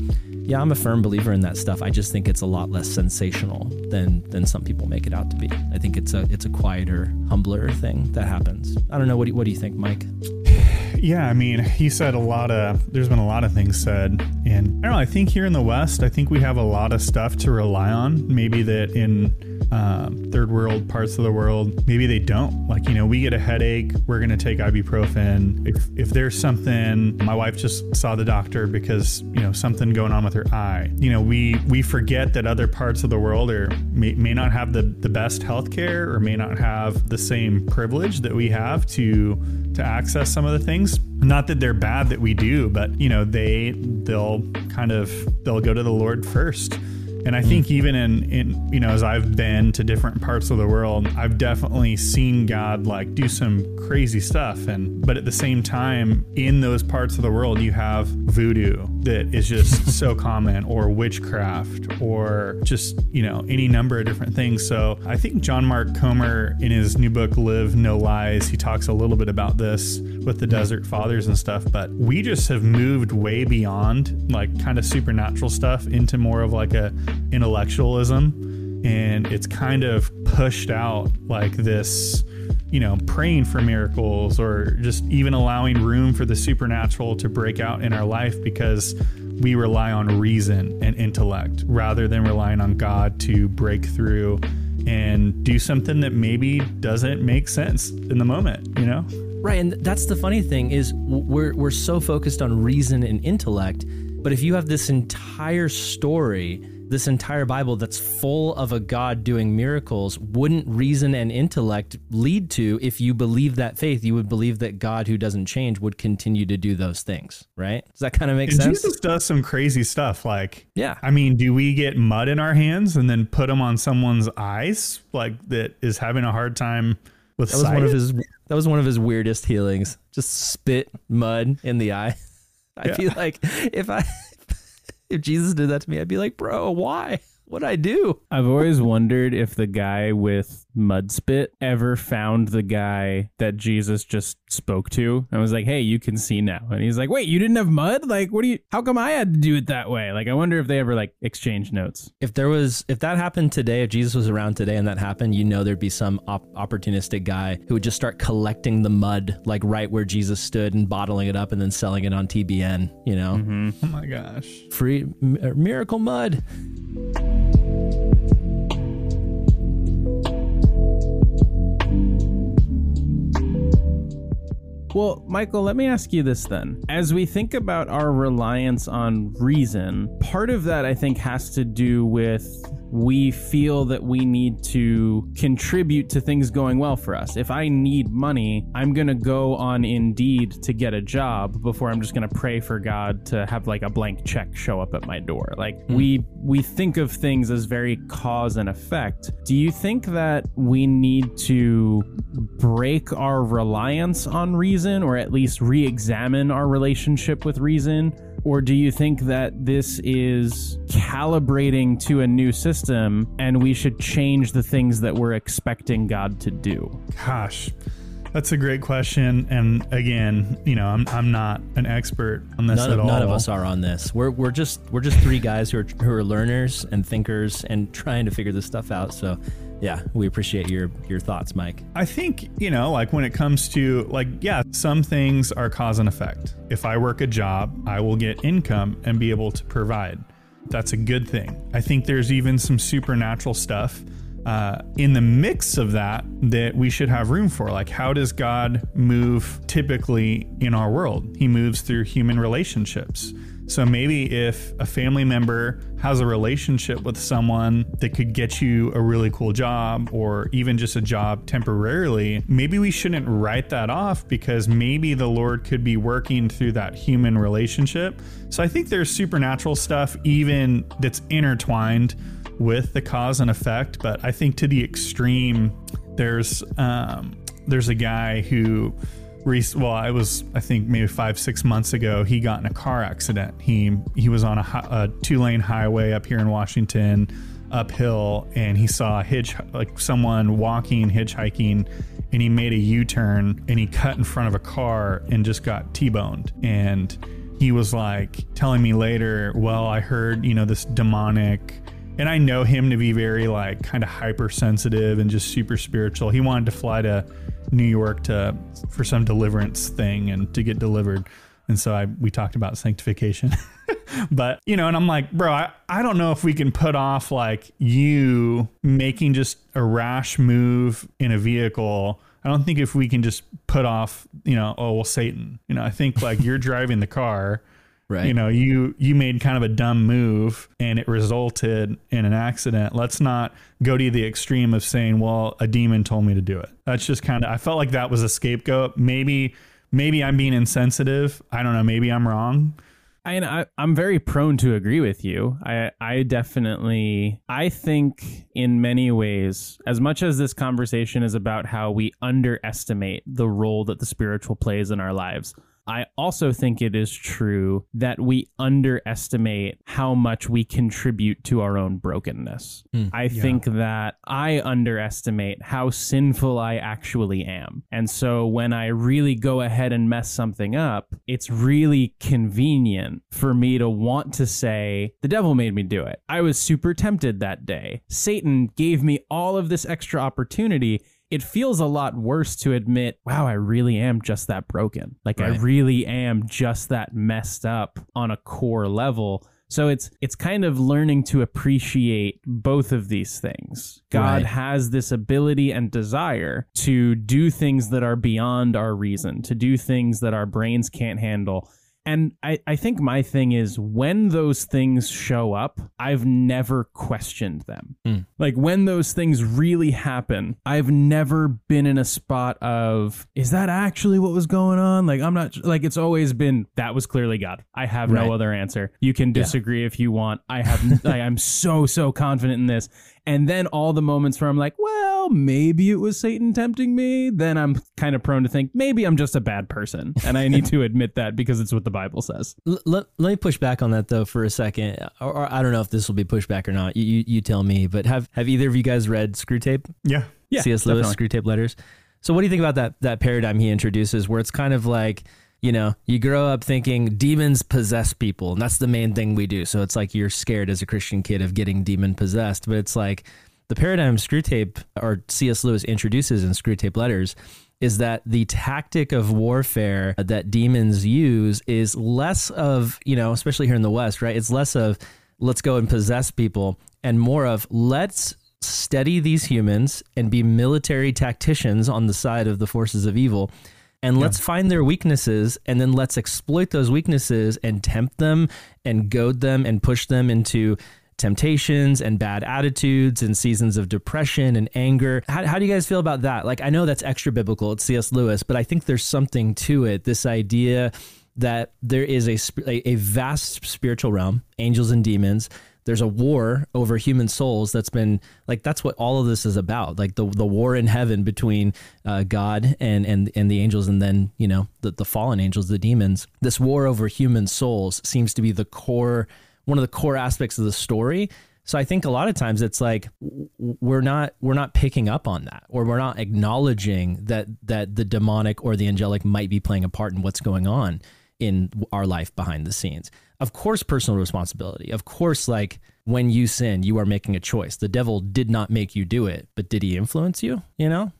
yeah, I'm a firm believer in that stuff. I just think it's a lot less sensational than than some people make it out to be. I think it's a it's a quieter, humbler thing that happens. I don't know. What do you, what do you think, Mike? Yeah, I mean, he said a lot of. There's been a lot of things said, and I don't know. I think here in the West, I think we have a lot of stuff to rely on. Maybe that in um, third world parts of the world, maybe they don't. Like, you know, we get a headache, we're going to take ibuprofen. If, if there's something, my wife just saw the doctor because, you know, something going on with her eye. You know, we, we forget that other parts of the world are may, may not have the, the best health care or may not have the same privilege that we have to to access some of the things not that they're bad that we do but you know they they'll kind of they'll go to the lord first and I think even in, in you know as I've been to different parts of the world, I've definitely seen God like do some crazy stuff. And but at the same time, in those parts of the world, you have voodoo that is just so common, or witchcraft, or just you know any number of different things. So I think John Mark Comer in his new book Live No Lies, he talks a little bit about this with the Desert Fathers and stuff. But we just have moved way beyond like kind of supernatural stuff into more of like a intellectualism and it's kind of pushed out like this you know praying for miracles or just even allowing room for the supernatural to break out in our life because we rely on reason and intellect rather than relying on God to break through and do something that maybe doesn't make sense in the moment, you know? Right, and that's the funny thing is we're we're so focused on reason and intellect, but if you have this entire story this entire Bible that's full of a God doing miracles, wouldn't reason and intellect lead to if you believe that faith, you would believe that God who doesn't change would continue to do those things, right? Does that kind of make and sense? Jesus does some crazy stuff. Like, yeah. I mean, do we get mud in our hands and then put them on someone's eyes, like that is having a hard time with that was sight? one of his that was one of his weirdest healings. Just spit mud in the eye. I yeah. feel like if I if Jesus did that to me, I'd be like, bro, why? What'd I do? I've always wondered if the guy with mud spit ever found the guy that Jesus just spoke to and was like, hey, you can see now. And he's like, wait, you didn't have mud? Like, what do you, how come I had to do it that way? Like, I wonder if they ever like exchange notes. If there was, if that happened today, if Jesus was around today and that happened, you know, there'd be some op- opportunistic guy who would just start collecting the mud, like right where Jesus stood and bottling it up and then selling it on TBN, you know? Mm-hmm. Oh my gosh. Free m- miracle mud. Well, Michael, let me ask you this then. As we think about our reliance on reason, part of that I think has to do with we feel that we need to contribute to things going well for us. If I need money, I'm going to go on Indeed to get a job before I'm just going to pray for God to have like a blank check show up at my door. Like mm. we we think of things as very cause and effect. Do you think that we need to break our reliance on reason or at least re-examine our relationship with reason? Or do you think that this is calibrating to a new system and we should change the things that we're expecting God to do? Gosh, that's a great question. And again, you know, I'm, I'm not an expert on this none, at all. None of us are on this. We're, we're just we're just three guys who are who are learners and thinkers and trying to figure this stuff out. So yeah, we appreciate your your thoughts, Mike. I think, you know, like when it comes to like yeah, some things are cause and effect. If I work a job, I will get income and be able to provide. That's a good thing. I think there's even some supernatural stuff uh, in the mix of that that we should have room for. Like, how does God move typically in our world? He moves through human relationships. So maybe if a family member has a relationship with someone that could get you a really cool job or even just a job temporarily, maybe we shouldn't write that off because maybe the Lord could be working through that human relationship. So I think there's supernatural stuff even that's intertwined with the cause and effect, but I think to the extreme, there's um, there's a guy who well, I was I think maybe five six months ago. He got in a car accident. He he was on a, a two lane highway up here in Washington, uphill, and he saw a hitch like someone walking hitchhiking, and he made a U turn and he cut in front of a car and just got T boned. And he was like telling me later, well, I heard you know this demonic and I know him to be very like kind of hypersensitive and just super spiritual. He wanted to fly to New York to for some deliverance thing and to get delivered. And so I we talked about sanctification. but you know, and I'm like, bro, I, I don't know if we can put off like you making just a rash move in a vehicle. I don't think if we can just put off, you know, oh well, Satan. You know, I think like you're driving the car. Right. You know, you you made kind of a dumb move and it resulted in an accident. Let's not go to the extreme of saying, "Well, a demon told me to do it." That's just kind of I felt like that was a scapegoat. Maybe maybe I'm being insensitive. I don't know, maybe I'm wrong. I, I I'm very prone to agree with you. I I definitely I think in many ways, as much as this conversation is about how we underestimate the role that the spiritual plays in our lives, I also think it is true that we underestimate how much we contribute to our own brokenness. Mm, I think that I underestimate how sinful I actually am. And so when I really go ahead and mess something up, it's really convenient for me to want to say, the devil made me do it. I was super tempted that day. Satan gave me all of this extra opportunity it feels a lot worse to admit, wow, I really am just that broken. Like I really am just that messed up on a core level. So it's it's kind of learning to appreciate both of these things. God Right. has this ability and desire to do things that are beyond our reason, to do things that our brains can't handle. And I, I think my thing is when those things show up, I've never questioned them. Hmm. Like when those things really happen, I've never been in a spot of, is that actually what was going on? Like, I'm not, like, it's always been, that was clearly God. I have Right. no other answer. You can disagree if you want. I have, I, I'm so, so confident in this. And then all the moments where I'm like, well, maybe it was Satan tempting me. Then I'm kind of prone to think maybe I'm just a bad person. And I need to admit that because it's what the Bible says. L- let, let me push back on that though for a second, or, or I don't know if this will be pushback or not. You, you you tell me. But have have either of you guys read Screwtape? Yeah. Yeah. C.S. Lewis, definitely. Screwtape Letters. So what do you think about that that paradigm he introduces, where it's kind of like you know you grow up thinking demons possess people, and that's the main thing we do. So it's like you're scared as a Christian kid of getting demon possessed, but it's like the paradigm Screwtape or C.S. Lewis introduces in Screwtape Letters is that the tactic of warfare that demons use is less of, you know, especially here in the West, right? It's less of let's go and possess people and more of let's steady these humans and be military tacticians on the side of the forces of evil. And let's find their weaknesses and then let's exploit those weaknesses and tempt them and goad them and push them into temptations and bad attitudes and seasons of depression and anger. How, how do you guys feel about that? Like, I know that's extra biblical, it's C.S. Lewis, but I think there's something to it. This idea that there is a, a vast spiritual realm, angels and demons. There's a war over human souls that's been like that's what all of this is about, like the the war in heaven between uh, God and and and the angels, and then you know the the fallen angels, the demons. This war over human souls seems to be the core one of the core aspects of the story. So I think a lot of times it's like we're not we're not picking up on that or we're not acknowledging that that the demonic or the angelic might be playing a part in what's going on in our life behind the scenes. Of course personal responsibility. Of course like when you sin, you are making a choice. The devil did not make you do it, but did he influence you, you know?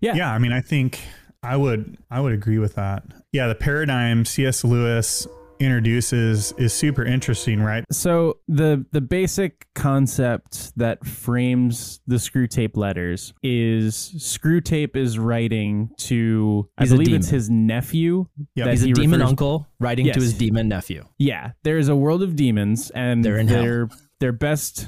Yeah. Yeah, I mean, I think I would I would agree with that. Yeah, the paradigm C.S. Lewis introduces is super interesting, right? So the the basic concept that frames the Screwtape letters is Screwtape is writing to He's I a believe it's his nephew. Yep. He's a he demon refers- uncle writing to his demon nephew. Yeah, there is a world of demons, and They're in hell. their their best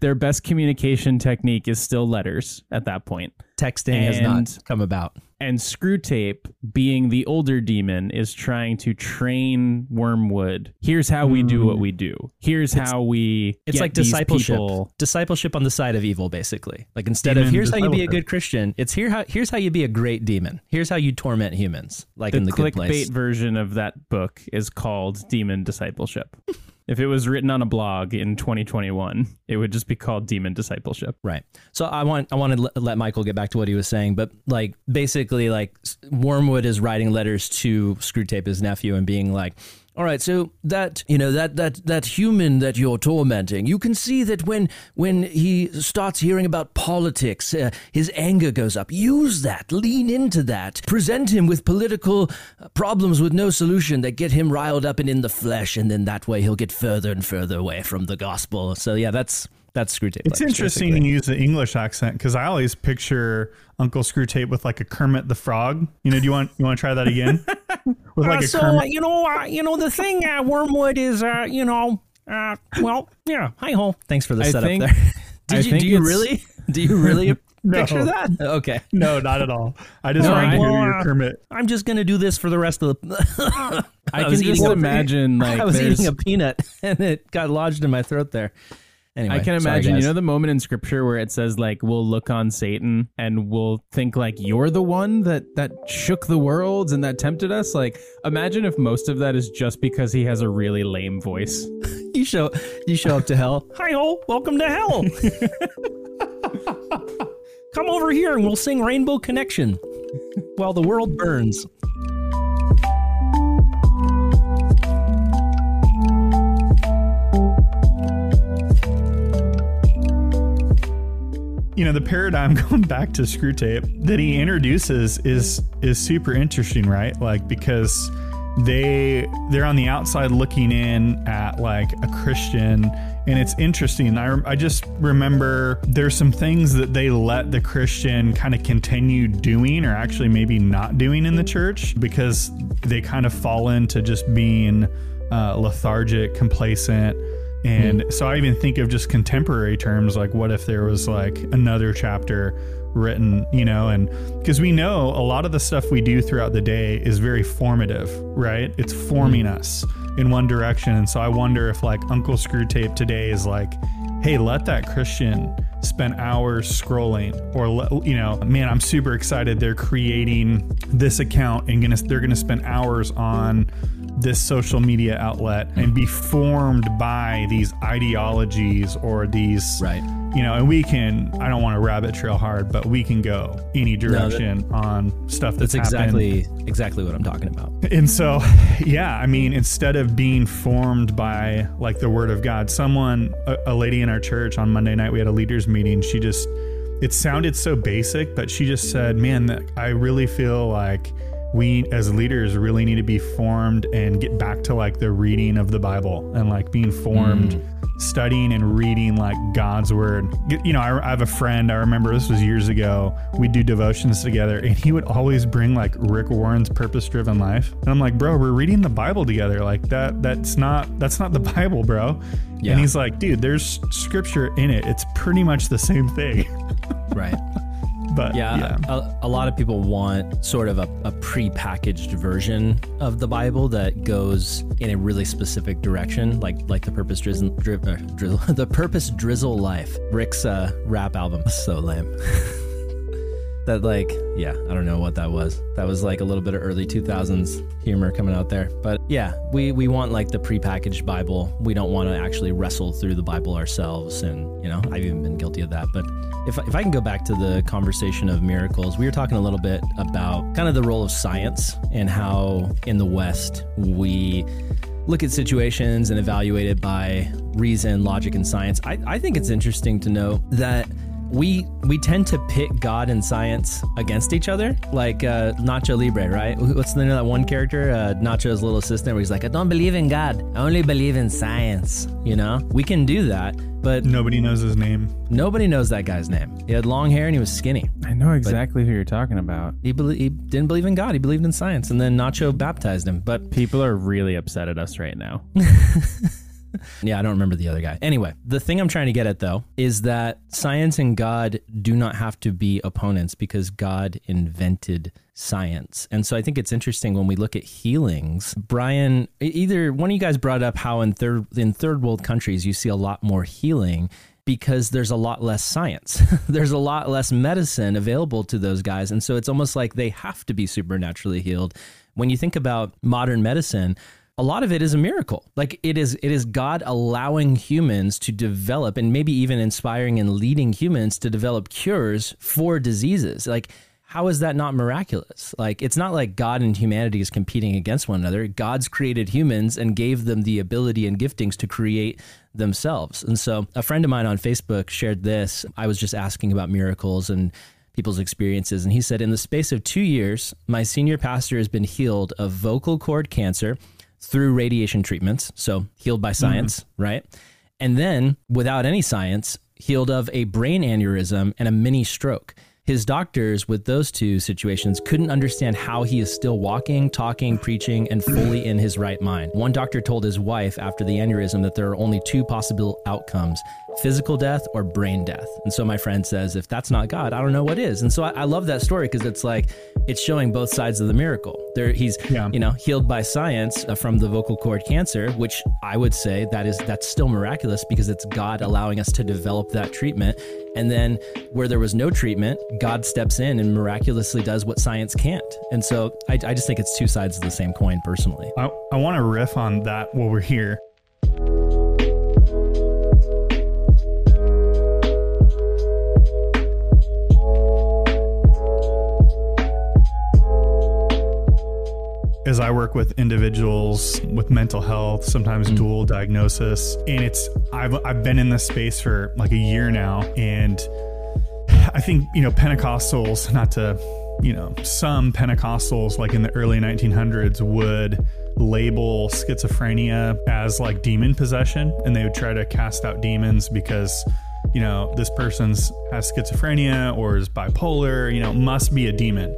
their best communication technique is still letters at that point. Texting has not come about. And Screwtape, being the older demon, is trying to train Wormwood. Here's how we do what hmm. we do. Here's how we. It's get like these discipleship. people- Discipleship on the side of evil, basically. Like instead Demon of here's how you be a good Christian, it's here how here's how you be a great demon. Here's how you torment humans, like the in the good place. clickbait version of that book is called Demon Discipleship. if it was written on a blog in 2021, it would just be called Demon Discipleship. Right. So I want I want to let, Michael get back to what he was saying, but like basically like Wormwood is writing letters to Screwtape his nephew and being like, All right, so that you know that that that human that you're tormenting, you can see that when when he starts hearing about politics, uh, his anger goes up. Use that, lean into that, present him with political uh, problems with no solution that get him riled up and in the flesh, and then that way he'll get further and further away from the gospel. So yeah, that's that's Screwtape. It's interesting basically. to use the English accent because I always picture Uncle Screwtape with like a Kermit the Frog. You know, do you want you want to try that again? with like Uh, a so Kermit. you know, uh, you know the thing, uh, Wormwood is, uh, you know, uh, well, yeah. Hi ho. Thanks for the I setup think- there. I Did you, think do you really? Do you really No. picture that? Okay. No, not at all. I just No, wanted to I- hear well, your uh, Kermit. I'm just gonna do this for the rest of the. I, was can just eating a- imagine like I was there's- eating a peanut and it got lodged in my throat there. Anyway, I can sorry, imagine, you know, the moment in scripture where it says like, "We'll look on Satan and we'll think like you're the one that that shook the worlds and that tempted us." Like, imagine if most of that is just because he has a really lame voice. you show you show up to hell. Hi ho. Welcome to hell. Come over here and we'll sing Rainbow Connection while the world burns. You know the paradigm going back to Screwtape that he introduces is is super interesting right? Like because they they're on the outside looking in at like a christian and it's interesting. I, I just remember there's some things that they let the christian kind of continue doing or actually maybe not doing in the church because they kind of fall into just being uh, lethargic complacent and so I even think of just contemporary terms like what if there was like another chapter written, you know, and because we know a lot of the stuff we do throughout the day is very formative, right? It's forming mm-hmm. us in one direction. And so I wonder if like Uncle Screwtape today is like, hey, let that Christian spend hours scrolling or you know man i'm super excited they're creating this account and gonna they're gonna spend hours on this social media outlet and be formed by these ideologies or these Right. You know and we can i don't want to rabbit trail hard but we can go any that- direction on stuff that's, That's happened. exactly exactly what I'm talking about. And so, yeah, I mean, instead of being formed by like the word of God, someone, a, a lady in our church on Monday night, we had a leaders meeting. She just, it sounded so basic, but she just said, man, I really feel like we as leaders really need to be formed and get back to like the reading of the Bible and like being formed. Mm. Studying and reading like God's word. You know, I, I have a friend. I remember this was years ago. we'd do devotions together, and he would always bring like Rick Warren's Purpose Driven Life, and I'm like, bro, we're reading the Bible together. Like that. That's not. That's not the Bible, bro. Yeah. And he's like, dude, there's scripture in it. It's pretty much the same thing. Right. But Yeah, A, a lot of people want sort of a, a pre-packaged version of the Bible that goes in a really specific direction, like like the Purpose Drizzle, dri- uh, drizzle the Purpose Drizzle Life, Rick's uh, rap album. So lame. that like, yeah, I don't know what that was. That was like a little bit of early 2000s humor coming out there. But yeah, we we want like the pre-packaged Bible. We don't want to actually wrestle through the Bible ourselves, and you know, I've even been guilty of that. But if, if I can go back to the conversation of miracles, we were talking a little bit about kind of the role of science and how in the West we look at situations and evaluate it by reason, logic, and science. I, I think it's interesting to know that we we tend to pit God and science against each other, like uh, Nacho Libre, right? What's the name of that one character, uh, Nacho's little assistant, where he's like, "I don't believe in God, I only believe in science." You know, we can do that, but nobody knows his name. nobody knows that guy's name. He had long hair and he was skinny. I know exactly who you're talking about. He, belie- he didn't believe in God. He believed in science, and then Nacho baptized him. But People are really upset at us right now. Yeah, I don't remember the other guy. Anyway, the thing I'm trying to get at though is that science and God do not have to be opponents because God invented science. And so I think it's interesting when we look at healings. Brian, either one of you guys brought up how in third in third world countries you see a lot more healing because there's a lot less science. there's a lot less medicine available to those guys. And so it's almost like they have to be supernaturally healed. When you think about modern medicine, a lot of it is a miracle. Like it is it is God allowing humans to develop and maybe even inspiring and leading humans to develop cures for diseases. Like how is that not miraculous? Like, it's not like God and humanity is competing against one another. God's created humans and gave them the ability and giftings to create themselves. And so, a friend of mine on Facebook shared this. I was just asking about miracles and people's experiences. And he said, In the space of two years, my senior pastor has been healed of vocal cord cancer through radiation treatments. So, healed by science, mm-hmm. right? And then, without any science, healed of a brain aneurysm and a mini stroke. His doctors, with those two situations, couldn't understand how he is still walking, talking, preaching, and fully in his right mind. One doctor told his wife after the aneurysm that there are only two possible outcomes physical death or brain death. And so my friend says, if that's not God, I don't know what is. And so I, I love that story because it's like it's showing both sides of the miracle. There, he's yeah. you know healed by science uh, from the vocal cord cancer, which I would say that is that's still miraculous because it's God allowing us to develop that treatment. And then where there was no treatment, God steps in and miraculously does what science can't. And so I, I just think it's two sides of the same coin, personally. I, I want to riff on that while we're here. As I work with individuals with mental health, sometimes mm. dual diagnosis, and it's I've I've been in this space for like a year now, and I think you know Pentecostals, not to you know some Pentecostals like in the early 1900s would label schizophrenia as like demon possession, and they would try to cast out demons because you know this person's has schizophrenia or is bipolar, you know, must be a demon.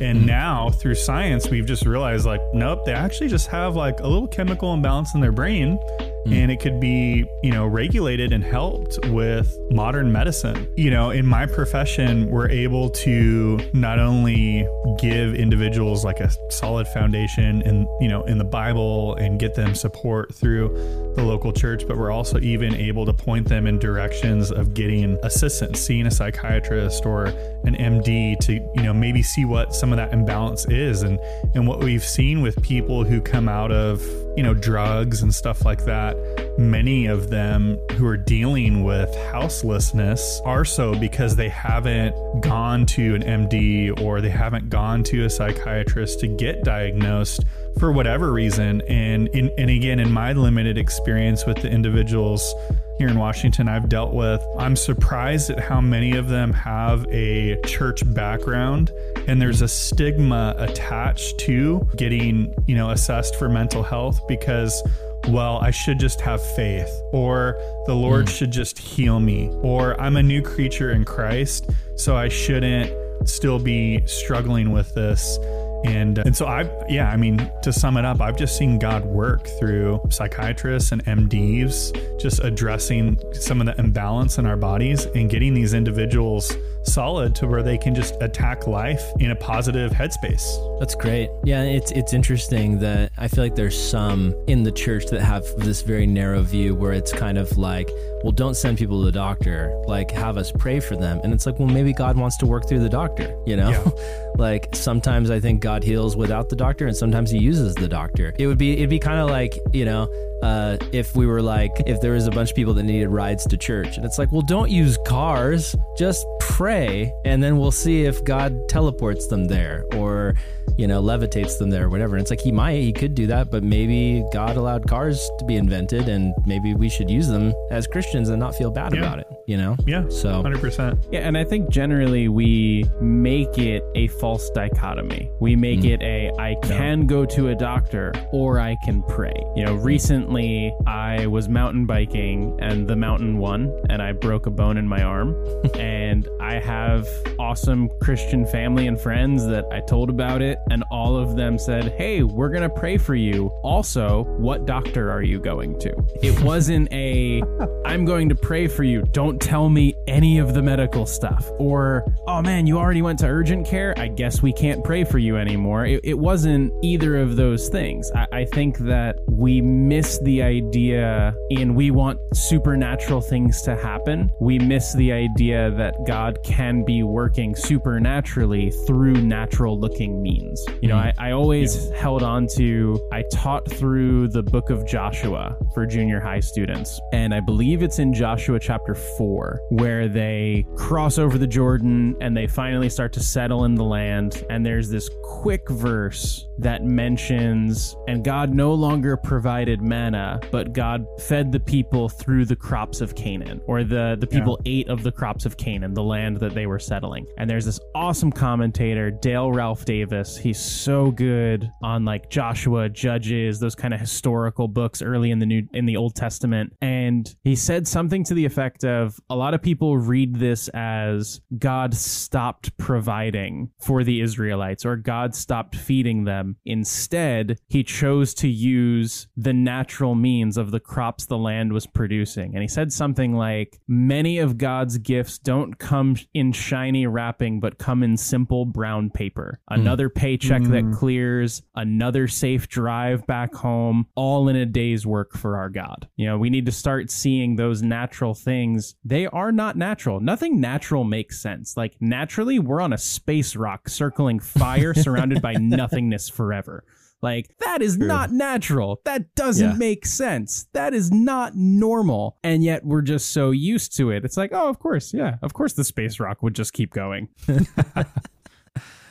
And mm. now through science, we've just realized like, nope, they actually just have like a little chemical imbalance in their brain mm. and it could be, you know, regulated and helped with modern medicine. You know, in my profession, we're able to not only give individuals like a solid foundation and, you know, in the Bible and get them support through the local church, but we're also even able to point them in directions of getting assistance, seeing a psychiatrist or an MD to, you know, maybe see what some of that imbalance is and and what we've seen with people who come out of, you know, drugs and stuff like that many of them who are dealing with houselessness are so because they haven't gone to an MD or they haven't gone to a psychiatrist to get diagnosed for whatever reason. And in, and again, in my limited experience with the individuals here in Washington I've dealt with, I'm surprised at how many of them have a church background and there's a stigma attached to getting, you know, assessed for mental health because well, I should just have faith, or the Lord mm. should just heal me, or I'm a new creature in Christ, so I shouldn't still be struggling with this. And, and so I, yeah, I mean, to sum it up, I've just seen God work through psychiatrists and MDs, just addressing some of the imbalance in our bodies and getting these individuals solid to where they can just attack life in a positive headspace. That's great. Yeah, it's it's interesting that I feel like there's some in the church that have this very narrow view where it's kind of like, well, don't send people to the doctor. Like, have us pray for them. And it's like, well, maybe God wants to work through the doctor, you know? Yeah. like sometimes I think God heals without the doctor and sometimes he uses the doctor. It would be it'd be kind of like, you know, uh, if we were like, if there was a bunch of people that needed rides to church. And it's like, well, don't use cars, just pray, and then we'll see if God teleports them there or, you know, levitates them there or whatever. And it's like, he might, he could do that, but maybe God allowed cars to be invented and maybe we should use them as Christians and not feel bad yeah. about it, you know? Yeah. So 100%. Yeah. And I think generally we make it a false dichotomy. We make mm. it a, I can go to a doctor or I can pray. You know, recently, recently I was mountain biking and the mountain won and I broke a bone in my arm. and I have awesome Christian family and friends that I told about it, and all of them said, Hey, we're going to pray for you. Also, what doctor are you going to? It wasn't a, I'm going to pray for you. Don't tell me any of the medical stuff. Or, oh man, you already went to urgent care. I guess we can't pray for you anymore. It, it wasn't either of those things. I, I think that we miss the idea in we want supernatural things to happen. We miss the idea that God can be working supernaturally through natural looking means. You know, mm. I, I always held on to, I taught through the book of Joshua for junior high students. And I believe it's in Joshua chapter 4 where they cross over the Jordan and they finally start to settle in the land. And there's this quick verse that mentions, and God no longer provided manna, but God fed the people through the crops of Canaan, or the, the people ate of the crops of Canaan, the land that they were settling. And there's this awesome commentator, Dale Ralph Davis. He's so good on like Joshua, Judges, those kind of historical books early in the new in the Old Testament. And he said something to the effect of a lot of people read this as God stopped providing for the Israelites or God stopped feeding them. Instead, he chose to use the natural means of the crops the land was producing. And he said something like, Many of God's gifts don't come in shiny wrapping, but come in simple brown paper. Another hmm. paycheck that hmm. clears, another safe drive back home, all in a day's work for our God. You know, we need to start seeing those natural things. They are not natural. Nothing natural makes sense. Like, naturally, we're on a space rock circling fire surrounded by nothingness forever. Like, that is not natural. That doesn't Yeah. make sense. That is not normal. And yet we're just so used to it. It's like, oh, of course. Yeah. Of course the space rock would just keep going.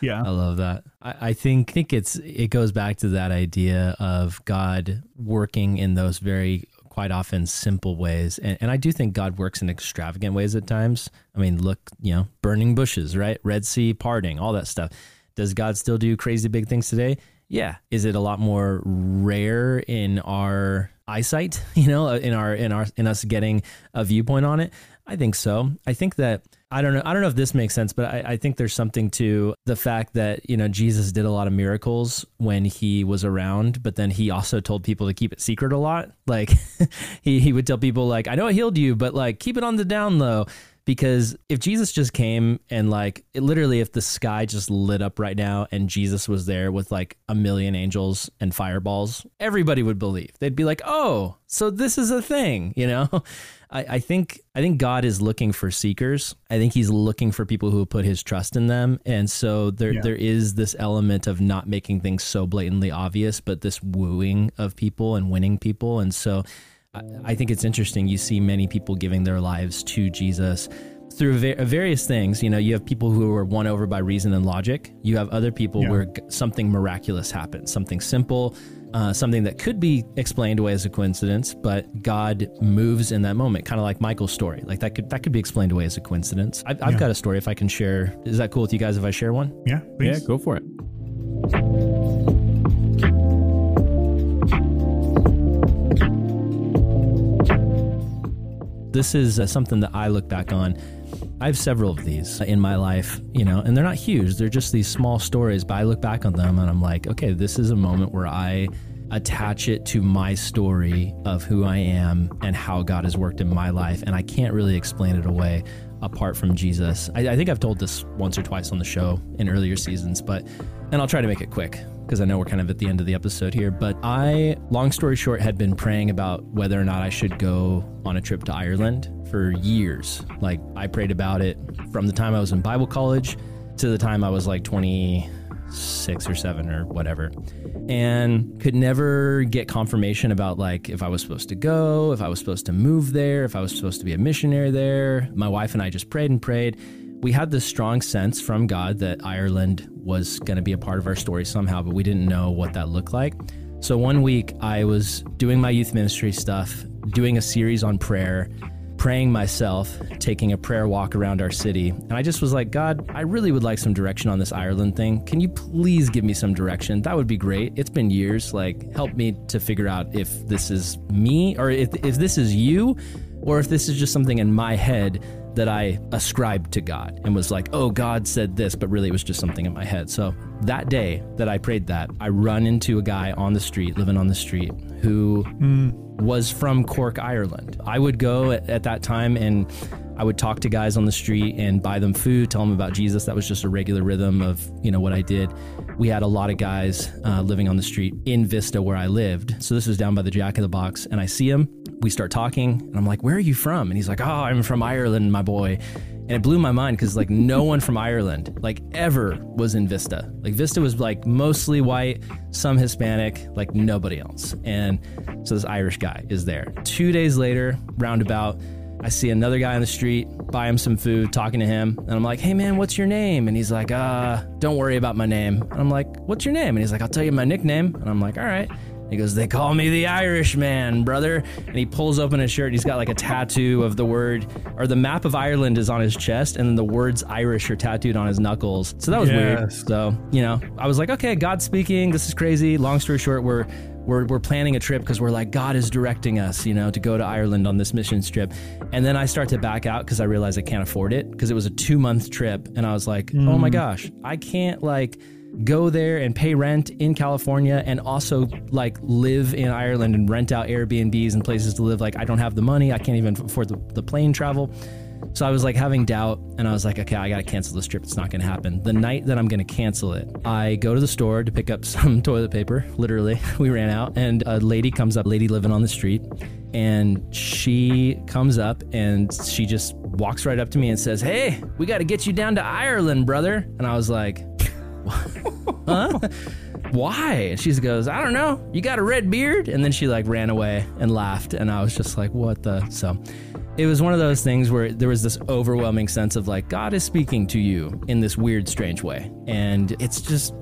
Yeah. I love that. I, I think think it's it goes back to that idea of God working in those very quite often simple ways. And, and I do think God works in extravagant ways at times. I mean, look, you know, burning bushes, right? Red Sea parting, all that stuff. Does God still do crazy big things today? Yeah. Is it a lot more rare in our eyesight, you know, uh, in our in our in us getting a viewpoint on it? I think so. I think that I don't know. I don't know if this makes sense, but I, I think there's something to the fact that you know Jesus did a lot of miracles when he was around, but then he also told people to keep it secret a lot. Like he he would tell people like, "I know I healed you, but like keep it on the down low." Because if Jesus just came and like it literally, if the sky just lit up right now and Jesus was there with like a million angels and fireballs, everybody would believe. They'd be like, "Oh, so this is a thing," you know. I, I think I think God is looking for seekers. I think He's looking for people who put His trust in them, and so there Yeah. there is this element of not making things so blatantly obvious, but this wooing of people and winning people, and so I, I think it's interesting. You see many people giving their lives to Jesus through various things. You know, you have people who are won over by reason and logic. You have other people Yeah. where something miraculous happens, something simple, uh, something that could be explained away as a coincidence, but God moves in that moment, kind of like Michael's story. Like that could that could be explained away as a coincidence. I've, I've Yeah. got a story if I can share. Is that cool with you guys if I share one? Yeah. Yeah, go for it. This is uh, something that I look back on. I have several of these in my life, you know, and they're not huge. They're just these small stories, but I look back on them and I'm like, okay, this is a moment where I attach it to my story of who I am and how God has worked in my life. And I can't really explain it away apart from Jesus. I, I think I've told this once or twice on the show in earlier seasons, but, and I'll try to make it quick because I know we're kind of at the end of the episode here. But I, long story short, had been praying about whether or not I should go on a trip to Ireland for years. Like, I prayed about it from the time I was in Bible college to the time I was like 26 or 7 or whatever. And could never get confirmation about like if I was supposed to go, if I was supposed to move there, if I was supposed to be a missionary there. My wife and I just prayed and prayed we had this strong sense from God that Ireland was going to be a part of our story somehow, but we didn't know what that looked like. So one week I was doing my youth ministry stuff, doing a series on prayer, praying myself, taking a prayer walk around our city. And I just was like, God, I really would like some direction on this Ireland thing. Can you please give me some direction? That would be great. It's been years. Like, help me to figure out if this is me or if, if this is you or if this is just something in my head that I ascribed to God and was like, oh, God said this, but really it was just something in my head. So that day that I prayed that, I run into a guy on the street, living on the street, who was from Cork, Ireland. I would go at, at that time and I would talk to guys on the street and buy them food, tell them about Jesus. That was just a regular rhythm of, you know, what I did. We had a lot of guys uh, living on the street in Vista where I lived. So this was down by the Jack in the Box. And I see him. We start talking. And I'm like, where are you from? And he's like, oh, I'm from Ireland, my boy. And it blew my mind because like no one from Ireland, like ever, was in Vista. Like Vista was like mostly white, some Hispanic, like nobody else. And so this Irish guy is there. Two days later, roundabout, I see another guy on the street, buy him some food, talking to him, and I'm like, "Hey man, what's your name?" And he's like, "Uh, don't worry about my name." And I'm like, "What's your name?" And he's like, "I'll tell you my nickname." And I'm like, "All right." He goes, They call me the Irishman, brother. And he pulls open his shirt. and He's got like a tattoo of the word, or the map of Ireland is on his chest, and then the words Irish are tattooed on his knuckles. So that was weird. So, you know, I was like, Okay, God's speaking. This is crazy. Long story short, we're we're, we're planning a trip because we're like god is directing us you know to go to ireland on this mission trip and then i start to back out because i realize i can't afford it because it was a two month trip and i was like oh my hmm. gosh i can't like go there and pay rent in california and also like live in ireland and rent out airbnbs and places to live like i don't have the money i can't even afford the, the plane travel so I was like having doubt, and I was like, okay, I gotta cancel this trip. It's not gonna happen. The night that I'm gonna cancel it, I go to the store to pick up some toilet paper. Literally, we ran out, and a lady comes up, lady living on the street, and she comes up and she just walks right up to me and says, "Hey, we got to get you down to Ireland, brother." And I was like, "Huh?" why? And she goes, I don't know. You got a red beard? And then she like ran away and laughed. And I was just like, what the? So it was one of those things where there was this overwhelming sense of like, God is speaking to you in this weird, strange way. And it's just,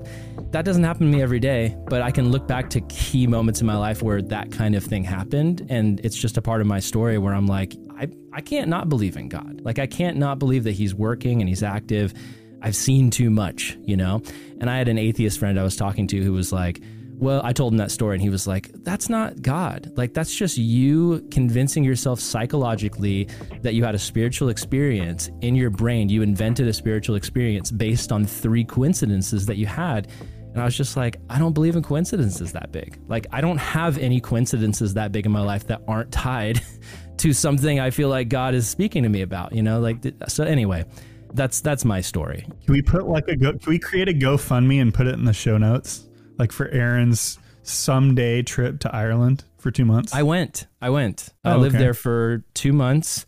that doesn't happen to me every day, but I can look back to key moments in my life where that kind of thing happened. And it's just a part of my story where I'm like, I, I can't not believe in God. Like, I can't not believe that He's working and He's active. I've seen too much, you know? And I had an atheist friend I was talking to who was like, well, I told him that story and he was like, that's not God. Like, that's just you convincing yourself psychologically that you had a spiritual experience in your brain. You invented a spiritual experience based on three coincidences that you had. And I was just like, I don't believe in coincidences that big. Like, I don't have any coincidences that big in my life that aren't tied to something I feel like God is speaking to me about, you know? Like, so anyway, that's that's my story. Can we put like a go? Can we create a GoFundMe and put it in the show notes, like for Aaron's someday trip to Ireland for two months? I went. I went. I Oh, lived okay. there for two months.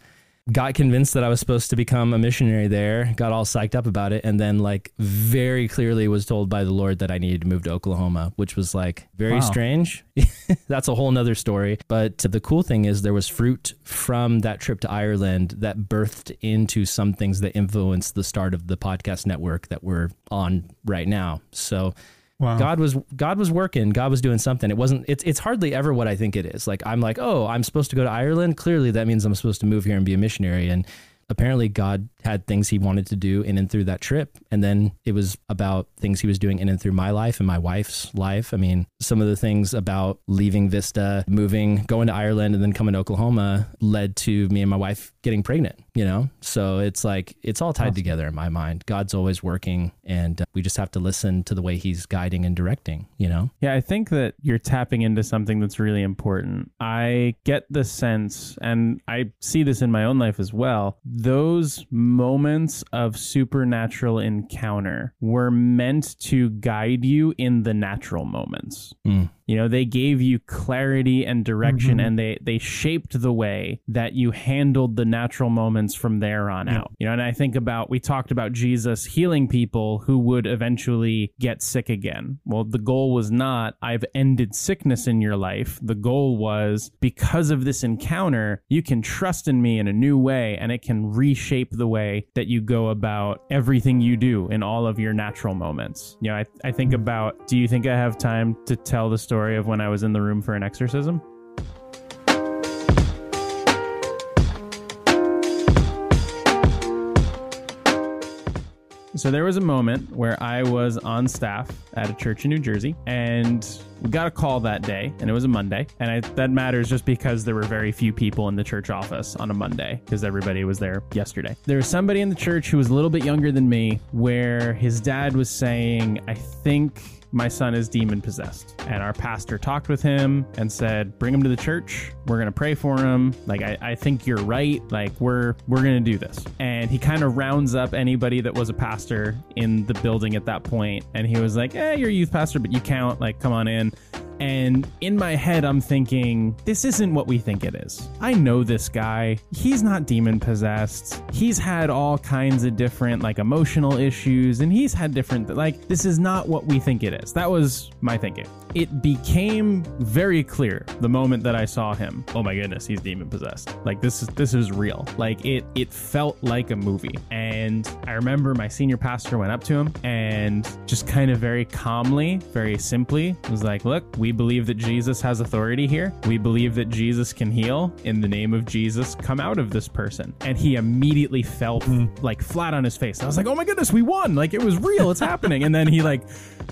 Got convinced that I was supposed to become a missionary there. Got all psyched up about it, and then like very clearly was told by the Lord that I needed to move to Oklahoma, which was like very Wow. strange. That's a whole nother story. But the cool thing is there was fruit from that trip to Ireland that birthed into some things that influenced the start of the podcast network that we're on right now. So wow. God was God was working. God was doing something. It wasn't. It's it's hardly ever what I think it is. Like I'm like, oh, I'm supposed to go to Ireland. Clearly, that means I'm supposed to move here and be a missionary. And apparently, God had things He wanted to do in and through that trip. And then it was about things He was doing in and through my life and my wife's life. I mean, some of the things about leaving Vista, moving, going to Ireland, and then coming to Oklahoma led to me and my wife getting pregnant. You know, so it's like it's all tied together in my mind. God's always working, and uh, we just have to listen to the way He's guiding and directing. You know. Yeah, I think that you're tapping into something that's really important. I get the sense, and I see this in my own life as well, those moments of supernatural encounter were meant to guide you in the natural moments. Mm. You know, they gave you clarity and direction mm-hmm. and they they shaped the way that you handled the natural moments from there on out. You know, and I think about we talked about Jesus healing people who would eventually get sick again. Well, the goal was not I've ended sickness in your life. The goal was because of this encounter, you can trust in me in a new way and it can reshape the way that you go about everything you do in all of your natural moments. You know, I, I think mm-hmm. about do you think I have time to tell the story of when I was in the room for an exorcism? So there was a moment where I was on staff at a church in New Jersey, and we got a call that day, and it was a Monday. And I, that matters just because there were very few people in the church office on a Monday because everybody was there yesterday. There was somebody in the church who was a little bit younger than me, where his dad was saying, "I think." My son is demon possessed. And our pastor talked with him and said, bring him to the church. We're to pray for him. Like, I, I think you're right. Like, we're, we're to do this. And he kind of rounds up anybody that was a pastor in the building at that point, And he was like, "Yeah, you're a youth pastor, but you count. Like, come on in. And in my head, I'm thinking, this isn't what we think it is. I know this guy. He's not demon possessed. He's had all kinds of different, like, emotional issues, and he's had different, like, this is not what we think it is. That was my thinking. It became very clear the moment that I saw him. Oh my goodness, he's demon possessed. Like this is this is real. Like it it felt like a movie. And I remember my senior pastor went up to him and just kind of very calmly, very simply was like, "Look, we believe that Jesus has authority here. We believe that Jesus can heal. In the name of Jesus, come out of this person. And he immediately fell mm. like flat on his face. I was like, oh my goodness, we won. Like it was real. It's happening. And then he like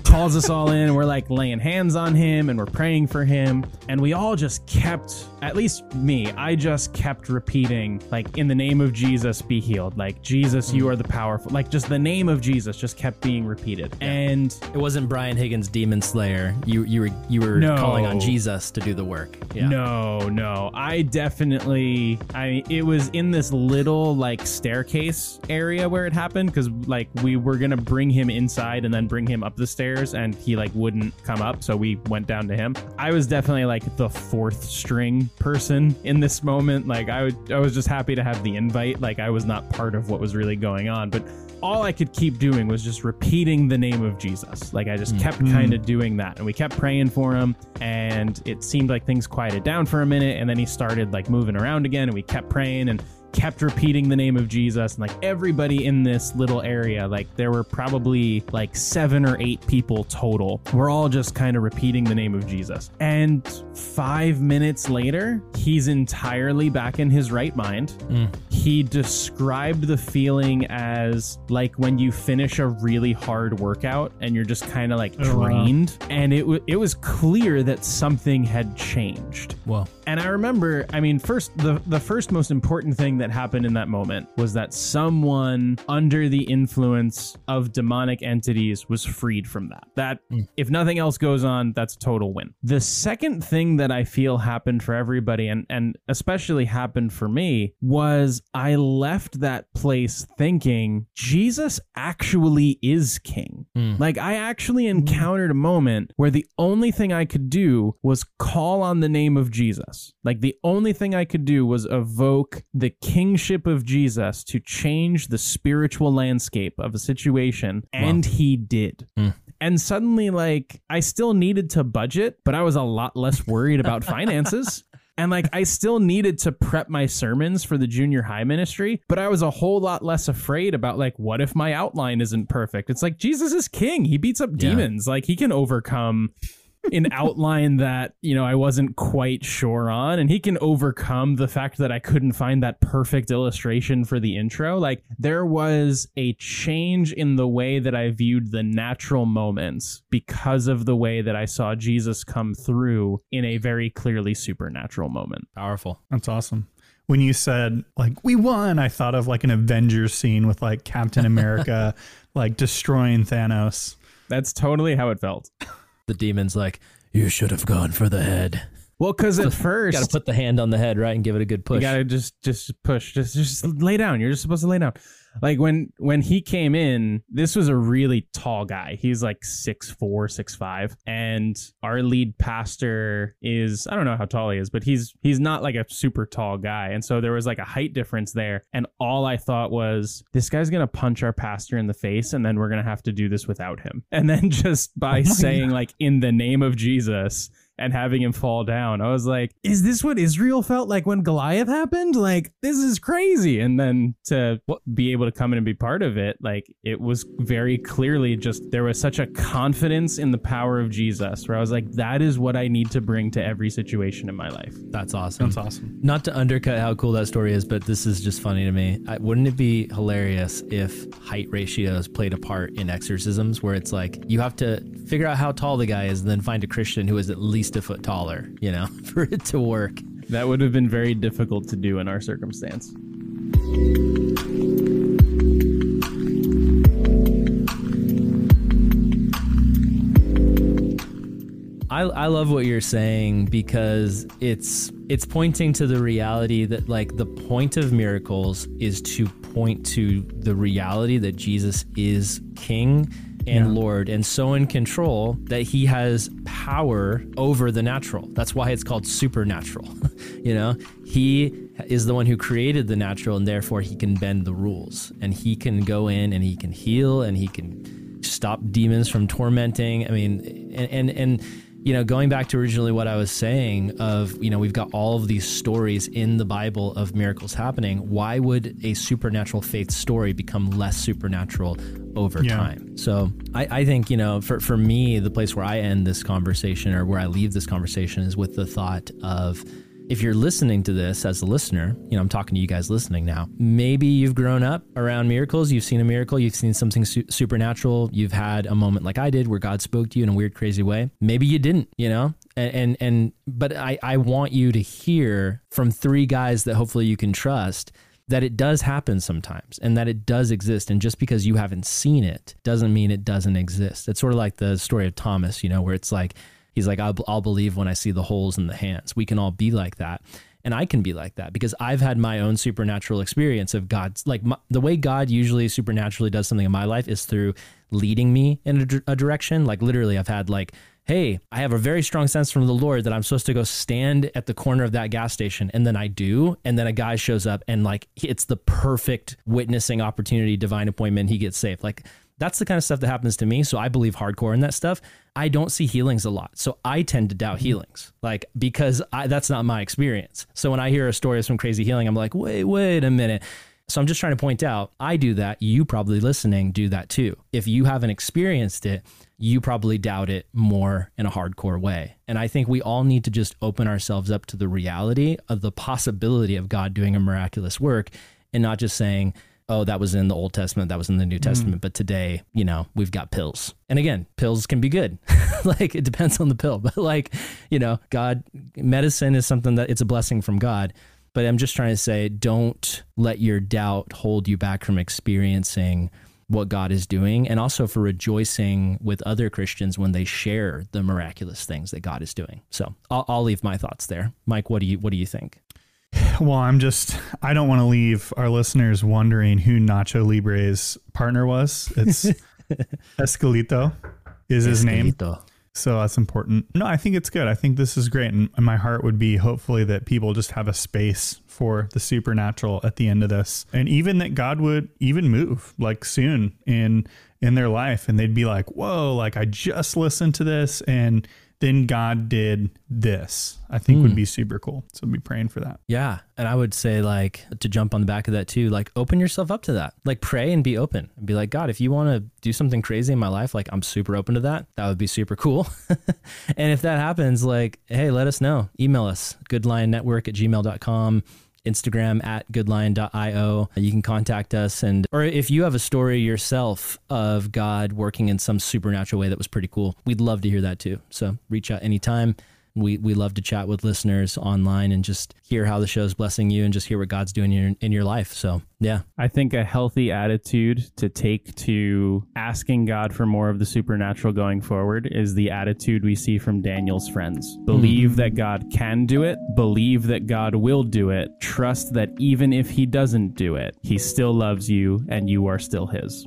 calls us all in. We're like laying hands on him and we're praying for him. And we all just kept, at least me, I just kept repeating, like, in the name of Jesus, be healed. Like, Jesus, you mm. are the powerful. Like, just the name of Jesus just kept being repeated. And it wasn't Brian Higgins, Demon Slayer. You you were you were no, calling on Jesus to do the work. Yeah. No, no. I definitely I it was in this little like staircase area where it happened because like we were gonna bring him inside and then bring him up the stairs and he like wouldn't come up, so we went down to him. I was definitely like the fourth string person in this moment. Like I would I was just happy to have the invite. Like I was not part of what was really going on, but all I could keep doing was just repeating the name of Jesus. Like I just kept mm-hmm. kind of doing that. And we kept praying for him. And it seemed like things quieted down for a minute. And then he started like moving around again. And we kept praying. And kept repeating the name of Jesus. And like everybody in this little area, like there were probably like seven or eight people total. We're all just kind of repeating the name of Jesus. And five minutes later, he's entirely back in his right mind. Mm. He described the feeling as like when you finish a really hard workout and you're just kind of like oh, drained. Wow. And it, w- it was clear that something had changed. Well, and I remember, I mean, first, the, the first most important thing that happened in that moment was that someone under the influence of demonic entities was freed from that. That, mm. if nothing else goes on, that's a total win. The second thing that I feel happened for everybody, and, and especially happened for me, was I left that place thinking Jesus actually is king. Mm. Like, I actually encountered a moment where the only thing I could do was call on the name of Jesus. Like, the only thing I could do was evoke the kingship of Jesus to change the spiritual landscape of a situation, and wow. he did. Mm. And suddenly, like, I still needed to budget, but I was a lot less worried about finances. And like I still needed to prep my sermons for the junior high ministry, but I was a whole lot less afraid about like what if my outline isn't perfect? It's like Jesus is king. He beats up demons. Yeah. Like he can overcome an outline that you know I wasn't quite sure on, and he can overcome the fact that I couldn't find that perfect illustration for the intro. Like there was a change in the way that I viewed the natural moments because of the way that I saw Jesus come through in a very clearly supernatural moment. Powerful. That's awesome when you said like we won i thought of like an avengers scene with like captain america like destroying thanos that's totally how it felt the demon's like, you should have gone for the head. Well, because at first, got to put the hand on the head, right, and give it a good push. You got to just just push, just just lay down. You're just supposed to lay down. Like when when he came in, this was a really tall guy. He's like six four, six five, and our lead pastor is I don't know how tall he is, but he's he's not like a super tall guy, and so there was like a height difference there. And all I thought was this guy's gonna punch our pastor in the face, and then we're gonna have to do this without him. And then just by oh saying God. like in the name of Jesus, and having him fall down. I was like, is this what Israel felt like when Goliath happened? Like, this is crazy. And then to be able to come in and be part of it, like, it was very clearly just there was such a confidence in the power of Jesus where I was like, that is what I need to bring to every situation in my life. That's awesome. That's awesome. Not to undercut how cool that story is, but this is just funny to me. I, wouldn't it be hilarious if height ratios played a part in exorcisms where it's like you have to figure out how tall the guy is and then find a Christian who is at least least a foot taller, you know, for it to work. That would have been very difficult to do in our circumstance. I, I love what you're saying because it's it's pointing to the reality that like the point of miracles is to point to the reality that Jesus is king and Yeah. Lord and so in control that he has power over the natural. That's why it's called supernatural. you know, he is the one who created the natural and therefore he can bend the rules and he can go in and he can heal and he can stop demons from tormenting. I mean, and and, and you know, going back to originally what I was saying of, you know, we've got all of these stories in the Bible of miracles happening. Why would a supernatural faith story become less supernatural over Yeah. time? So I, I think, you know, for, for me, the place where I end this conversation or where I leave this conversation is with the thought of if you're listening to this as a listener, you know, I'm talking to you guys listening now. Maybe you've grown up around miracles. You've seen a miracle. You've seen something su- supernatural. You've had a moment like I did where God spoke to you in a weird, crazy way. Maybe you didn't, you know, and, and, and but I, I want you to hear from three guys that hopefully you can trust that it does happen sometimes and that it does exist. And just because you haven't seen it doesn't mean it doesn't exist. It's sort of like the story of Thomas, you know, where it's like, he's like, I'll, I'll believe when I see the holes in the hands. We can all be like that. And I can be like that because I've had my own supernatural experience of God's, like my, the way God usually supernaturally does something in my life is through leading me in a, a direction. Like literally, I've had like, hey, I have a very strong sense from the Lord that I'm supposed to go stand at the corner of that gas station. And then I do. And then a guy shows up and like it's the perfect witnessing opportunity, divine appointment. He gets saved. Like that's the kind of stuff that happens to me. So I believe hardcore in that stuff. I don't see healings a lot. So I tend to doubt mm-hmm. healings, like because I, that's not my experience. So when I hear a story of some crazy healing, I'm like, wait, wait a minute. So I'm just trying to point out, I do that. You probably listening do that too. If you haven't experienced it, you probably doubt it more in a hardcore way. And I think we all need to just open ourselves up to the reality of the possibility of God doing a miraculous work and not just saying, oh, that was in the Old Testament, that was in the New mm. Testament, but today, you know, we've got pills. And again, pills can be good. like it depends on the pill, but like, you know, God, medicine is something that it's a blessing from God. But I'm just trying to say, don't let your doubt hold you back from experiencing what God is doing and also for rejoicing with other Christians when they share the miraculous things that God is doing. So I'll, I'll leave my thoughts there. Mike, what do you, what do you think? Well, I'm just, I don't want to leave our listeners wondering who Nacho Libre's partner was. It's Esqueleto is his name. So that's important. No, I think it's good. I think this is great. And my heart would be hopefully that people just have a space for the supernatural at the end of this. And even that God would even move like soon in in their life and they'd be like, "Whoa, like I just listened to this and then God did this." I think would hmm. be super cool. So be praying for that. Yeah. And I would say, like, to jump on the back of that too, like, open yourself up to that. Like, pray and be open and be like, God, if you want to do something crazy in my life, like, I'm super open to that. That would be super cool. and if that happens, like, hey, let us know. Email us, goodlionnetwork at gmail.com. Instagram at goodlion.io. You can contact us. And, or if you have a story yourself of God working in some supernatural way that was pretty cool, we'd love to hear that too. So reach out anytime. We, we love to chat with listeners online and just hear how the show's blessing you and just hear what God's doing in your, in your life. So, yeah. I think a healthy attitude to take to asking God for more of the supernatural going forward is the attitude we see from Daniel's friends. Mm-hmm. Believe that God can do it, believe that God will do it, trust that even if he doesn't do it, he still loves you and you are still his.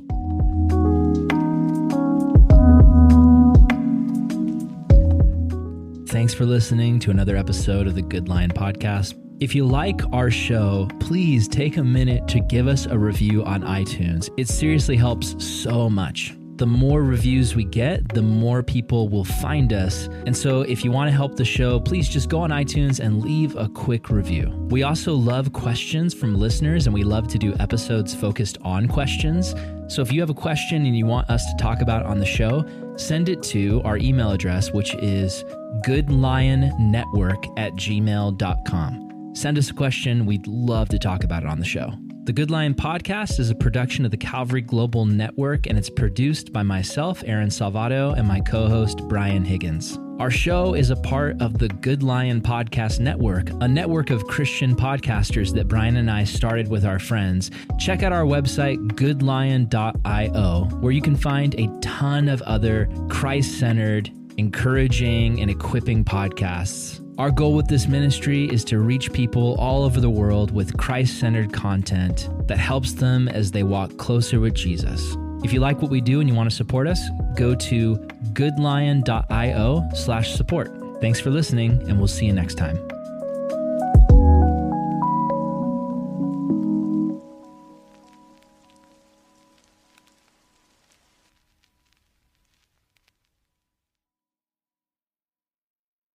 Thanks for listening to another episode of the Good Lion Podcast. If you like our show, please take a minute to give us a review on iTunes. It seriously helps so much. The more reviews we get, the more people will find us. And so, if you want to help the show, please just go on iTunes and leave a quick review. We also love questions from listeners, and we love to do episodes focused on questions. So, if you have a question and you want us to talk about on the show, send it to our email address, which is goodlionnetwork at gmail.com. Send us a question. We'd love to talk about it on the show. The Good Lion podcast is a production of the Calvary Global Network, and it's produced by myself, Aaron Salvato, and my co host, Brian Higgins. Our show is a part of the Good Lion Podcast Network, a network of Christian podcasters that Brian and I started with our friends. Check out our website, goodlion.io, where you can find a ton of other Christ centered, encouraging, and equipping podcasts. Our goal with this ministry is to reach people all over the world with Christ centered content that helps them as they walk closer with Jesus. If you like what we do and you want to support us, go to goodlion.io slash support. Thanks for listening, and we'll see you next time.